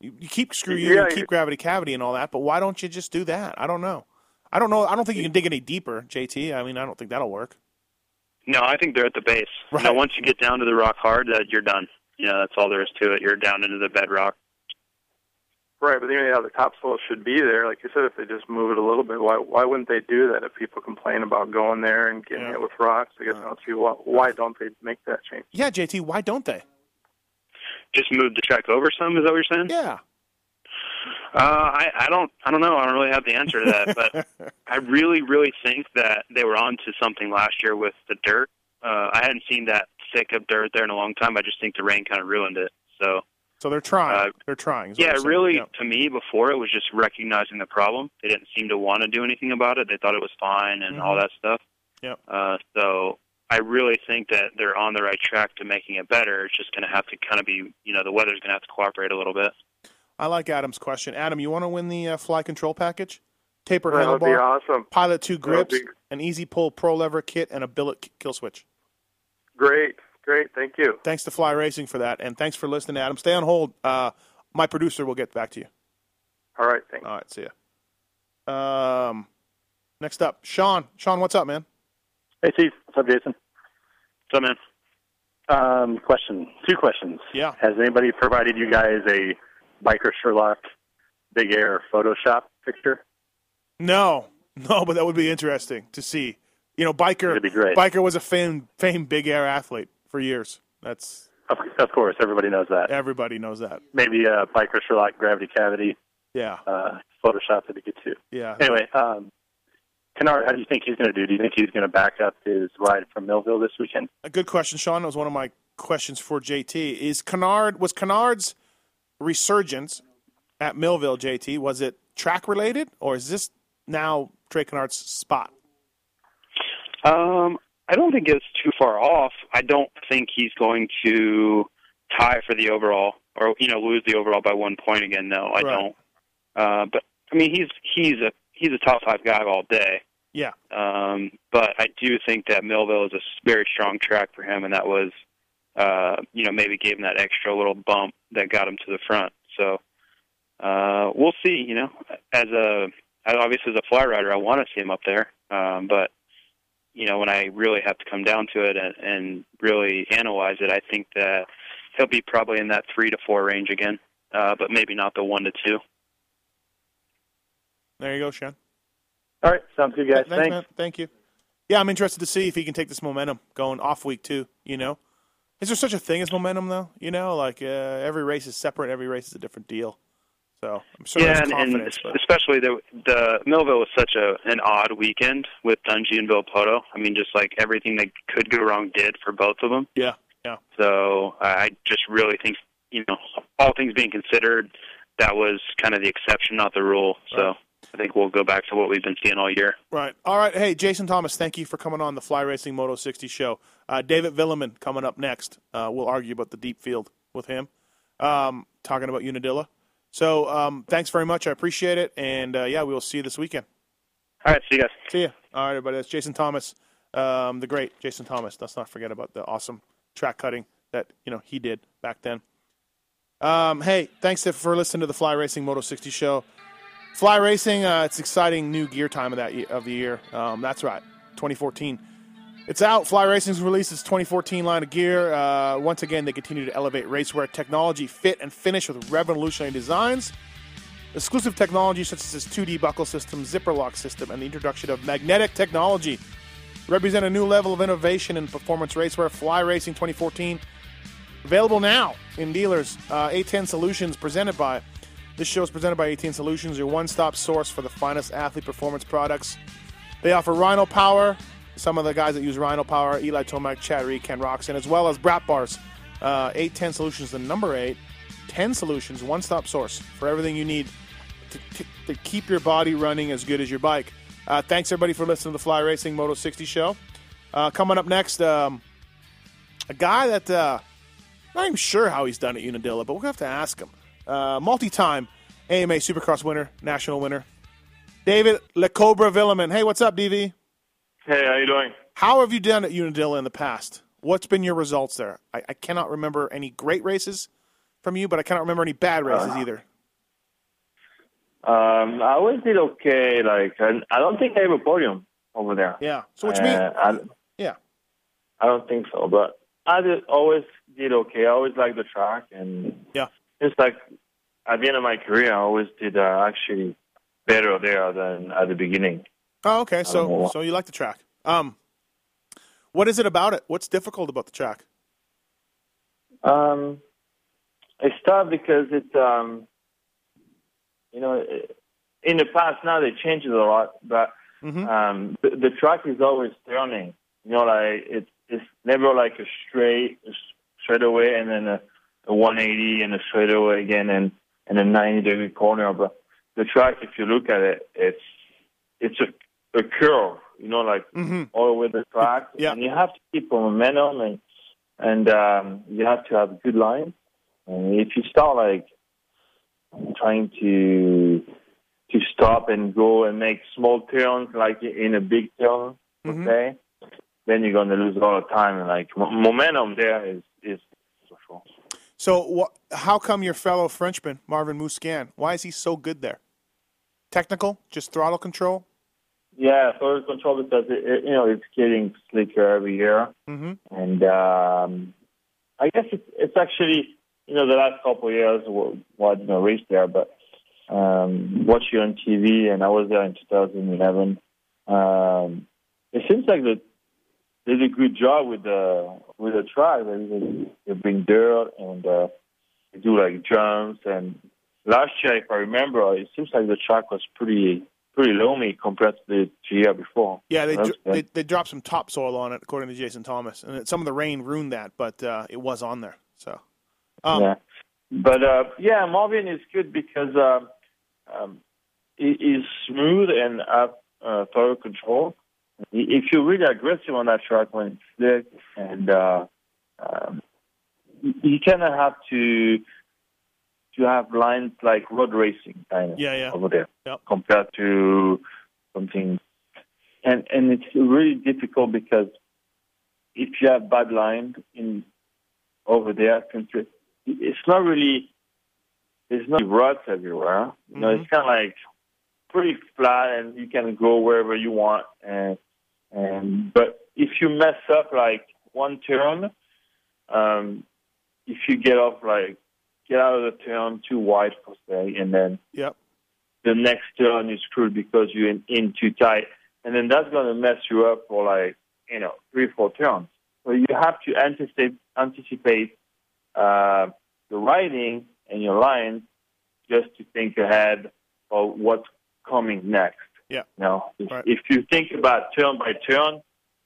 you, you keep screw you, Yeah, you keep gravity cavity and all that, but why don't you just do that? I don't know. I don't know. I don't think you can dig any deeper, JT. I mean, I don't think that'll work. No, I think they're at the base. You know, once you get down to the rock hard, that you're done. You know, that's all there is to it. You're down into the bedrock. Right, but you know, the topsoil should be there. Like you said, if they just move it a little bit, why why wouldn't they do that? If people complain about going there and getting Yeah. hit with rocks, I guess I don't see why, why don't they make that change? Yeah, JT. Why don't they? Just move the track over some. Is that what you're saying? Yeah. Uh, I, I don't, I don't know. I don't really have the answer to that, but (laughs) I really, really think that they were onto something last year with the dirt. Uh, I hadn't seen that thick of dirt there in a long time. I just think the rain kind of ruined it. So, So they're trying. Uh, they're trying. yeah, really, Yeah. to me, before it was just recognizing the problem. They didn't seem to want to do anything about it. They thought it was fine and all Mhm. that stuff. Yep. Uh, so I really think that they're on the right track to making it better. It's just going to have to kind of be, you know, the weather's going to have to cooperate a little bit. I like Adam's question. Adam, you want to win the uh, fly control package? Tapered That would be handlebar, awesome. Pilot 2 grips, be an easy pull pro lever kit, and a billet kill switch. great, great. Thank you. Thanks to Fly Racing for that, and thanks for listening, Adam. Stay on hold. Uh, my producer will get back to you. All right, thanks. All right, see ya. Um, next up, Sean. Sean, what's up, man? Hey, Steve. What's up, Jason? What's up, man. Um, question. Two questions. Yeah. Has anybody provided you guys a Biker Sherlock Big Air Photoshop picture? No, no, but that would be interesting to see. You know, biker. It'd be great. Biker was a famed, famed big air athlete for years. That's Of, of course, everybody knows that. everybody knows that. Maybe a Biker Sherlock Gravity Cavity Yeah, uh, Photoshop that he good too. yeah. Anyway, um, Canard, how do you think he's going to do? Do you think he's going to back up his ride from Millville this weekend? A good question, Sean. That was one of my questions for JT. Is Canard was Canard's resurgence at Millville? JT was it track related, or is this now Trey Canard's spot? Um, I don't think it's too far off. I don't think he's going to tie for the overall or you know lose the overall by one point again. No, I Right. don't. Uh, but I mean, he's he's a he's a top five guy all day. Yeah, Um, but I do think that Millville is a very strong track for him, and that was, uh, you know, maybe gave him that extra little bump that got him to the front. So uh, we'll see. You know, as a obviously as a fly rider, I want to see him up there. Um, but you know, when I really have to come down to it and, and really analyze it, I think that he'll be probably in that three to four range again, uh, but maybe not the one to two. there you go, Sean. All right, sounds good, guys. Thanks, Thanks. man. Thank you. Yeah, I'm interested to see if he can take this momentum going off week two. You know, is there such a thing as momentum though? You know, like uh, every race is separate. Every race is a different deal. So I'm sure yeah, and, and especially the the Millville was such a an odd weekend with Dungey and Villopoto. I mean, just like everything that could go wrong did for both of them. yeah, yeah. So I just really think, you know, all things being considered, that was kind of the exception, not the rule. So I think we'll go back to what we've been seeing all year. Right. All right. Hey, Jason Thomas, thank you for coming on the Fly Racing Moto 60 show. Uh, David Vuillemin coming up next. Uh, we'll argue about the deep field with him, um, talking about Unadilla. So um, thanks very much. I appreciate it. And uh, yeah, we will see you this weekend. All right, see you guys. See you. All right, everybody. That's Jason Thomas, um, the great Jason Thomas. Let's not forget about the awesome track cutting that you know he did back then. Um, hey, thanks for listening to the Fly Racing Moto 60 show. Fly Racing, uh, it's exciting new gear time of that of the year. Um, that's right, 2014. It's out. Fly Racing's released its 2014 line of gear. Uh, once again, they continue to elevate racewear technology, fit, and finish with revolutionary designs. Exclusive technology such as its 2D buckle system, zipper lock system, and the introduction of magnetic technology represent a new level of innovation in performance racewear. Fly Racing 2014 available now in dealers. Uh, 810 Solutions presented by this show is presented by 810 Solutions, your one-stop source for the finest athlete performance products. They offer Rhino Power. Some of the guys that use Rhino Power, Eli Tomac, Chad Reed, Ken Roczen, as well as Brat Bars. Uh, 810 Solutions, the number eight. 10 Solutions, one stop source for everything you need to, to, to keep your body running as good as your bike. Uh, thanks, everybody, for listening to the Fly Racing Moto 60 show. Uh, coming up next, um, a guy that uh, not even sure how he's done at Unadilla, but we'll have to ask him. Uh, multi-time AMA Supercross winner, national winner, David LeCobra Vuillemin. Hey, what's up, DV? Hey, how you doing? How have you done at Unadilla in the past? What's been your results there? I, I cannot remember any great races from you, but I cannot remember any bad races Uh, either. Um, I always did okay. Like, I, I don't think I have a podium over there. Yeah. So which Uh, means I, yeah. I don't think so, but I did, always did okay. I always liked the track, and Yeah. it's like at the end of my career, I always did uh, actually better there than at the beginning. Oh, okay. So so you like the track. Um, what is it about it? What's difficult about the track? Um, it's tough because it's um, you know, in the past now they changed it a lot, but Mm-hmm. um, the, the track is always turning. You know, like it's it's never like a straight straight away and then a, a 180 and a straight away again and and a 90 degree corner. But the track, if you look at it, it's it's a a curve. you know, like Mm-hmm. all over the track. Yeah. And you have to keep momentum and and um, you have to have good lines. And if you start like trying to to stop and go and make small turns like in a big turn, Mhm. okay, then you're going to lose a lot of time. And like mo- momentum there is is for sure. So, wh- how come your fellow Frenchman, Marvin Musquin, why is he so good there? Technical, just throttle control. Yeah, it's control because it, it, you know it's getting slicker every year. Mm-hmm. and um, I guess it's, it's actually you know the last couple of years well, well, I didn't race there, but um, watch you on TV, and I was there in 2011. Um, it seems like that they did a good job with the with the track. They, they bring dirt and uh, they do like jumps. And last year, if I remember, it seems like the track was pretty pretty loamy compared to the year before. Yeah, they, dr- they they dropped some topsoil on it, according to Jason Thomas, and it, some of the rain ruined that, but uh, it was on there. So, um, yeah. But uh, yeah, Marvin is good because um, um, he is smooth and have uh, thorough control. If you're really aggressive on that track when it's slick, and uh, um, you- you kind of have to to have lines like road racing kind of Yeah, yeah. over there Yep. compared to something, and and it's really difficult because if you have bad lines in over there, contra- it's not really there's no ruts everywhere. You know, it's kind of like pretty flat, and you can go wherever you want. And and but if you mess up like one turn, um, if you get off like get out of the turn too wide per se, and then Yep. the next turn is screwed because you're in, in too tight, and then that's going to mess you up for like you know three four turns. So you have to anticipate anticipate uh, the riding and your lines just to think ahead of what's coming next. Yeah. You know, if, Right. if you think about turn by turn,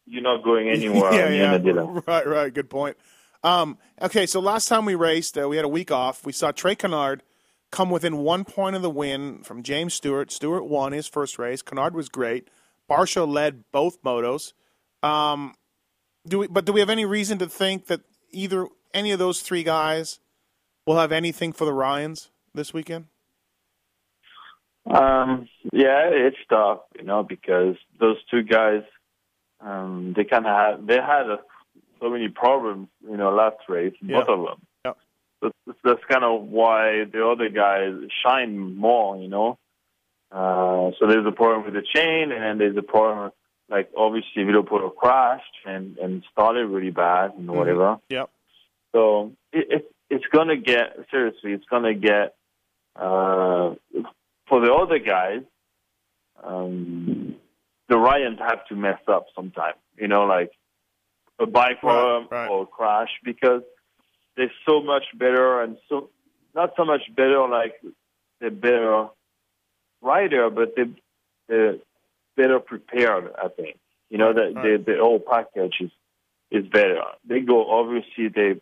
you're not going (laughs) anywhere. yeah, the (laughs) yeah. Right, right. Good point. Um, okay, so last time we raced, uh, we had a week off. We saw Trey Canard come within one point of the win from James Stewart. Stewart won his first race. Canard was great. Barcia led both motos. Um, do we? But do we have any reason to think that either any of those three guys will have anything for the Ryans this weekend? Um, yeah, it's tough, you know, because those two guys, um, they kind of had they had a, so many problems, you know, last race, both of them. Yep. That's, that's kind of why the other guys shine more, you know. Uh, so there's a problem with the chain, and then there's a problem, like obviously Villopoto crashed and and started really bad and whatever. Yep. So it, it it's gonna get seriously. It's gonna get uh, for the other guys. Um, the Ryans have to mess up sometime. You know, like a bike problem or a crash because they're so much better and so not so much better like they're better rider, but they they're better prepared. I think you know that the the whole package is is better. They go obviously they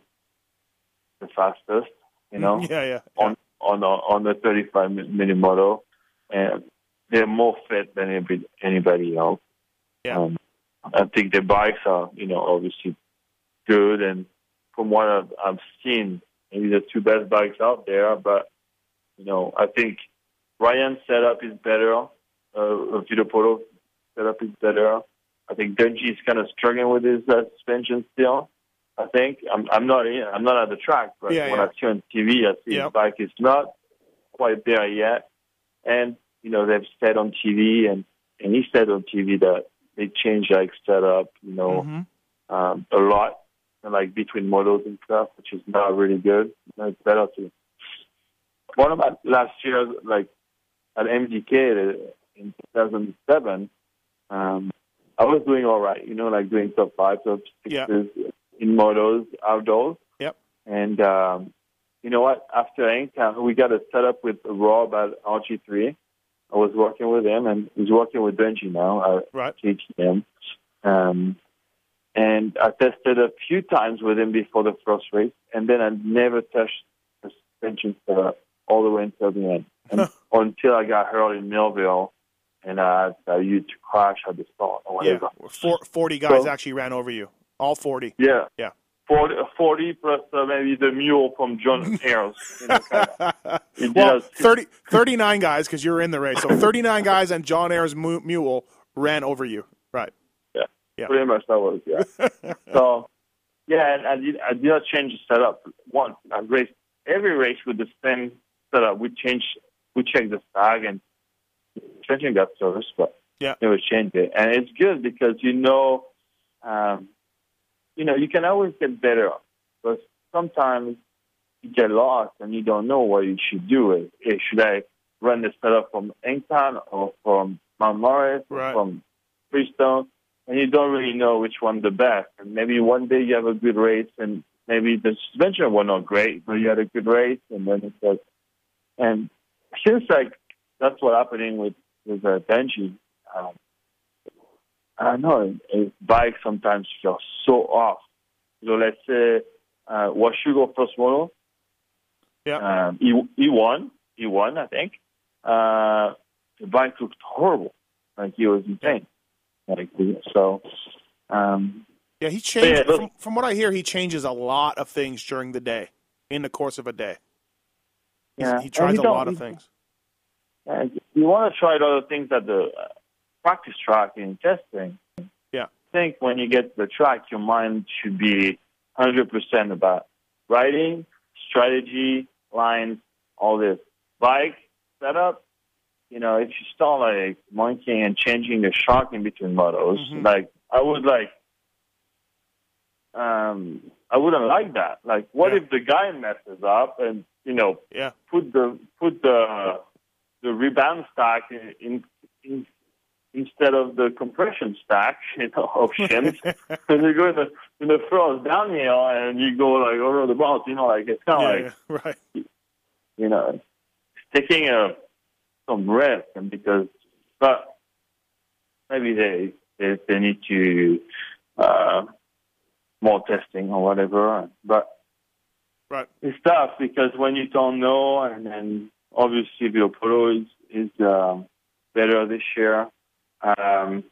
the fastest, you know, (laughs) Yeah, yeah. on on the, on the 35 minute model, and they're more fit than anybody, anybody else. Yeah. Um, I think their bikes are, you know, obviously good, and from what I've, I've seen, maybe the two best bikes out there. But you know, I think Ryan's setup is better. Uh, Vito Polo setup is better. I think Dungey is kind of struggling with his uh, suspension still. I think I'm I'm not in, I'm not at the track, but Yeah, when yeah. I see on TV, I see Yep. his bike is not quite there yet. And you know they've said on TV, and and he said on TV that they changed like setup, you know, Mm-hmm. um, a lot, like between models and stuff, which is not really good. It's better to. One of my last year, like at MDK in 2007, um, I was doing all right. You know, like doing top five, top sixes in models outdoors. Yep. And um, you know what? After Hangtown, we got a setup with Rob at RG3. I was working with him, and he's working with Benji now. I Right. teach him. Um, and I tested a few times with him before the first race, and then I never touched the suspension setup all the way until the end. (laughs) And until I got hurt in Millville, and uh, tell you to crash at the start or Yeah, whatever. Four, 40 guys So- actually ran over you. All 40. Yeah. Yeah. 40, 40 plus uh, maybe the mule from John (laughs) Ayers. You know, Well, does- 30, 39 guys because you were in the race. So 39 guys and John Ayers' mule ran over you. Right. Yeah. Yeah. Pretty much that was, yeah. (laughs) so, yeah, and I did, I did not change the setup. One, I raced every race with the same setup. We changed, we checked the tag and changing got service, but Yeah. never changed it. And it's good because you know, um, you know, you can always get better. But sometimes you get lost and you don't know what you should do. Eh, Should I run the setup from Hangtown or from Mount Morris or Right. from Freestone? And you don't really know which one the best. And maybe one day you have a good race and maybe the suspension was not great, but you had a good race and then it's like, and it feels like that's what's happening with, with uh, Benji. Um, I know, his bike sometimes feels so off. So let's say, uh, Washougal first moto, Yeah. um, he, he won. He won, I think. Uh, the bike looked horrible. Like he was insane. Like so, um, Yeah, he changed. Yeah, from, from what I hear, he changes a lot of things during the day, in the course of a day. He's- yeah, He tries a lot of things. And you want to try other things at the practice track in testing. Yeah. I think when you get to the track, your mind should be 100% about riding, strategy, lines, all this. Bike, setup, you know, if you start like monkeying and changing the shock in between motos, Mhm. like I would like, um, I wouldn't like that. Like, what Yeah. if the guy messes up and you know Yeah. put the put the the rebound stack in, in, in instead of the compression stack, (laughs) you know, of shims. (laughs) and you go in the in the first downhill and you go like over the bounce, you know, like it's kind of Yeah, like (laughs) right. you know, taking a some risk, and because but maybe they they, they need to uh, more testing or whatever, but Right. it's tough because when you don't know, and then obviously Villopoto is is um, better this year, um,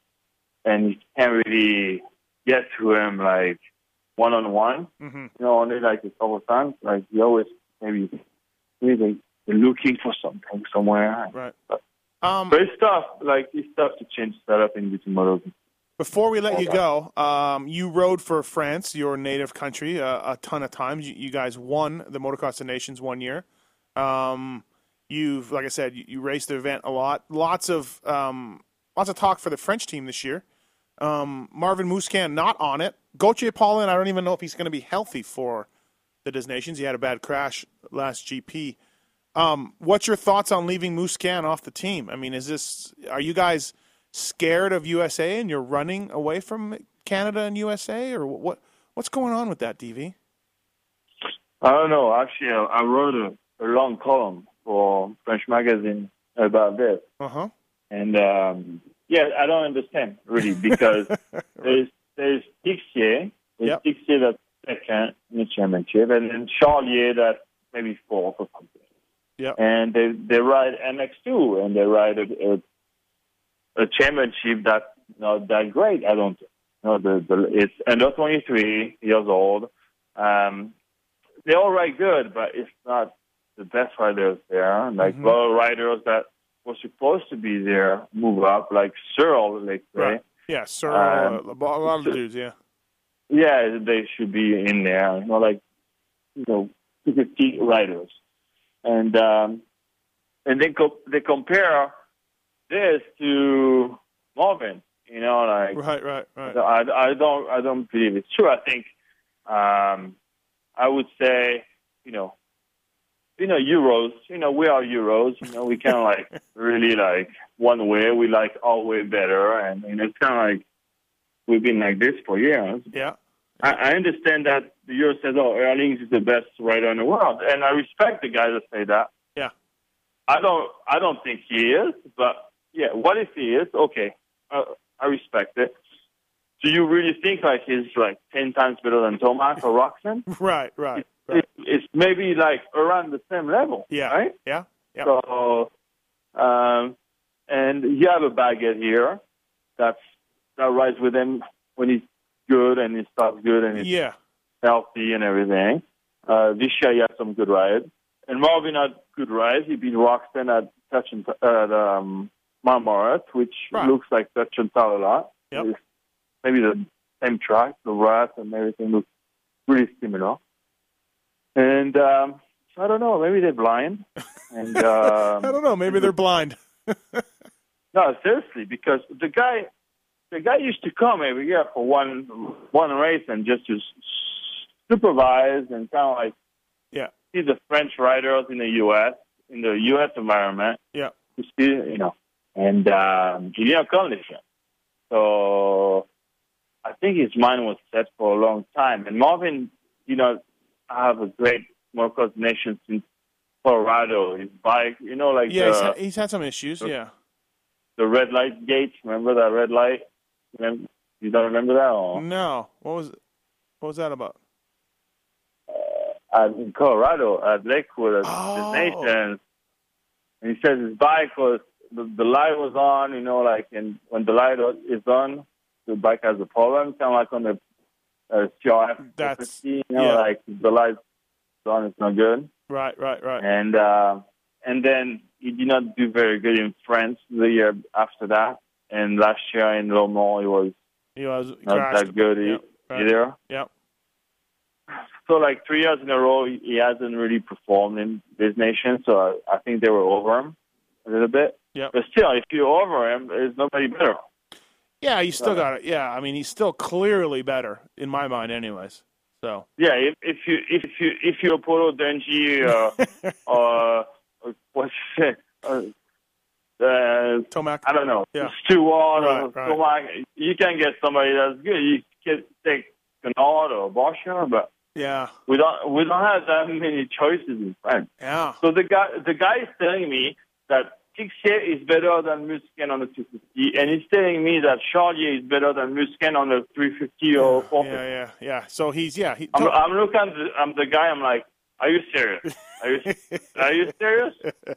and you can't really get to him like one on one. You know, only like a couple of times. Like you always maybe maybe looking for something somewhere. Right. But, Um, but it's tough. Like it's tough to change setup in between models. Before we let you go, um, you rode for France, your native country, uh, a ton of times. You, you guys won the Motocross of Nations one year. Um, you've, like I said, you, you raced the event a lot. Lots of um, lots of talk for the French team this year. Um, Marvin Musquin not on it. Gauthier Paulin, I don't even know if he's going to be healthy for the Des Nations. He had a bad crash last GP. Um, what's your thoughts on leaving Musquin off the team? I mean, is this are you guys scared of USA and you're running away from Canada and USA, or what? What's going on with that, DV? I don't know. Actually, I, wrote a, a long column for French magazine about this, Uh huh. And um, yeah, I don't understand really because (laughs) there's there's Tixier, there's Yep. Tixier that's second in the championship, and then Charlier that's maybe fourth or something. Yeah. and they they ride MX2 and they ride a, a, a championship that's not that great. I don't know. The, the it's under 23 years old. Um, they all ride good, but it's not the best riders there. Like Mhm. of riders that were supposed to be there move up, like Searle, let's say. Right. Yeah, sir. Um, a lot of dudes. Yeah. Yeah, they should be in there. You know, like you know, super key riders, and um, and they co- they compare this to Marvin. You know, like Right. Right. Right. I, I don't I don't believe it's true. I think um, I would say you know you know Euros. You know we are Euros. You know we kind of like (laughs) really like one way. We like our way better, and, and it's kind of like we've been like this for years. Yeah. I, I understand that the Euro says, "Oh, Herlings is the best rider in the world," and I respect the guys that say that. Yeah. I don't. I don't think he is, but yeah. What if he is? Okay, uh, I respect it. Do you really think like he's like ten times better than Tomac or (laughs) Roczen? Right. Right. It, it's maybe like around the same level. Yeah. Right. Yeah. Yeah. So, um, and you have a Baggett here that's that rides with him when he's good and he starts good and he's Yeah. healthy and everything. Uh, this year he had some good rides, and Marvin had good rides. He beat Roczen at touch and at um, Marmaret, which looks like touch and tell a lot. Yep. Maybe the same track, the rats and everything looks really similar. And um, so I don't know, maybe they're blind. And (laughs) um, I don't know. Maybe they're blind. (laughs) no, seriously, because the guy, the guy used to come every year for one one race and just to supervise and kind of like Yeah. see the French riders in the U.S. in the U.S. environment. Yeah. To see, you know, and um, he didn't come this year, so I think his mind was set for a long time. And Marvin, you know, have a great more Nation since Colorado. His bike, you know, like Yeah, he's, the, had, he's had some issues. Yeah. the red light gate. Remember that red light? Remember, you don't remember that? Or, No. What was what was that about? uh, in Colorado at Lakewood at Oh. the Nation. And he says his bike was the, the light was on, you know, like and when the light is on, the bike has a problem, kind of like on the CRF That's- you know, yeah. like the light's on, it's not good. Right. Right. Right. And uh, and then he did not do very good in France the year after that. And last year in Le Mans, he was He was not crashed. that good Yep, right. either. Yep. So like three years in a row, he he hasn't really performed in this nation. So I, I think they were over him a little bit. Yep. But still, if you're over him, there's nobody better. Yeah, he's still Uh, got it. Yeah, I mean, he's still clearly better in my mind, anyways. So Yeah, if, if you if you if you're Polo Denji uh, or (laughs) or what's it? Uh, uh, Tomac. I don't know. Yeah. Stewart Right, or right. Tomac. You can get somebody that's good. You can take Canard or Boscher, but yeah, we don't we don't have that many choices in France. yeah. So the guy the guy is telling me that Tixier is better than Musquin on the 250, and he's telling me that Charlier is better than Musquin on the 350 or 450. Yeah, yeah, yeah. So he's yeah. He, I'm, I'm looking at the, I'm the guy. I'm like, are you serious? Are you are you serious? (laughs)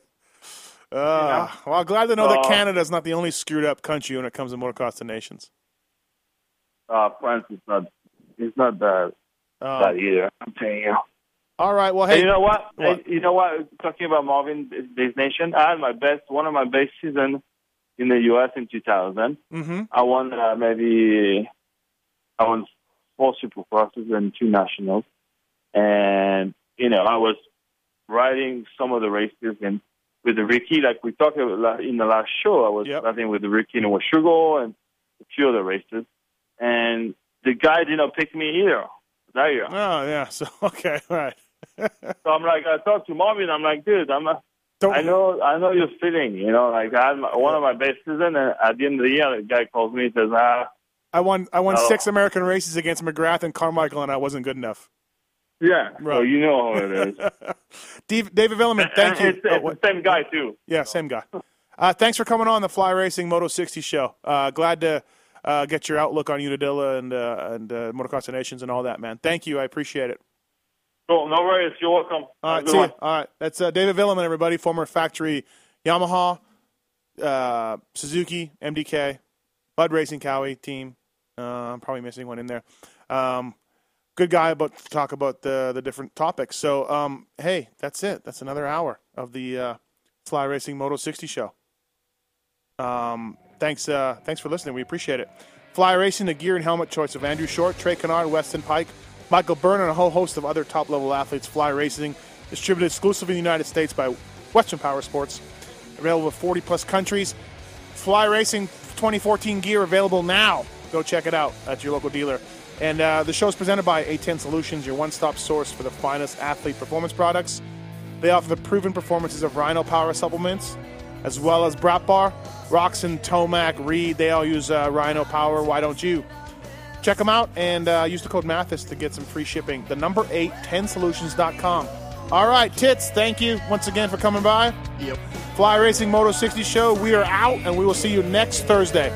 Uh, well, glad to know that Uh, Canada's not the only screwed up country when it comes to motocross to nations. Uh, France is not it's not that Uh, that either. I'm telling you. All right. Well, Hey, hey, you know what? What? You know what? Talking about Marvin Days Nation, I had my best, one of my best season in the U.S. in 2000. Mm-hmm. I won uh, maybe I won four supercrosses and two nationals, and you know I was riding some of the races and with the Ricky, like we talked about in the last show, I was riding with the Ricky in Washougal and a few other races, and the guy didn't pick me either that year. Oh yeah. (laughs) So okay, all right. So I'm like, I talked to Marvin. I'm like, dude, I'm. A, I know, I know your feeling. You know, like I had my, one of my best season, and at the end of the year, the guy calls me and says, ah, I won. I won Oh. six American races against McGrath and Carmichael, and I wasn't good enough. yeah. So Right. you know how it is. (laughs) Dave, David Vuillemin, thank And you. It's, it's the same guy too. Yeah, same guy. Uh, thanks for coming on the Fly Racing Moto 60 show. Uh, glad to uh, get your outlook on Unadilla and uh, and uh, Motocross Nations and all that, man. Thank you. I appreciate it. Cool. No worries. You're welcome. All right, see one. All right, that's uh, David Vuillemin, everybody, former factory Yamaha, uh, Suzuki, MDK, Bud Racing Cowie team. Uh, I'm probably missing one in there. Um, good guy about to talk about the the different topics. So, um, hey, that's it. That's another hour of the uh, Fly Racing Moto 60 show. Um, thanks, uh, thanks for listening. We appreciate it. Fly Racing, the gear and helmet choice of Andrew Short, Trey Canard, Weston Peick, Michael Byrne, and a whole host of other top level athletes. Fly Racing, distributed exclusively in the United States by Western Power Sports, available in 40 plus countries. Fly Racing 2014 gear available now. Go check it out at your local dealer. And uh, the show is presented by 810 Solutions, your one stop source for the finest athlete performance products. They offer the proven performances of Rhino Power supplements, as well as Brat Bar, Roczen, Tomac, Reed. They all use uh, Rhino Power. Why don't you? Check them out and uh, use the code Matthes to get some free shipping. The number eight, 10solutions.com. All right, Tits, thank you once again for coming by. Yep. Fly Racing Moto 60 show. We are out, and we will see you next Thursday.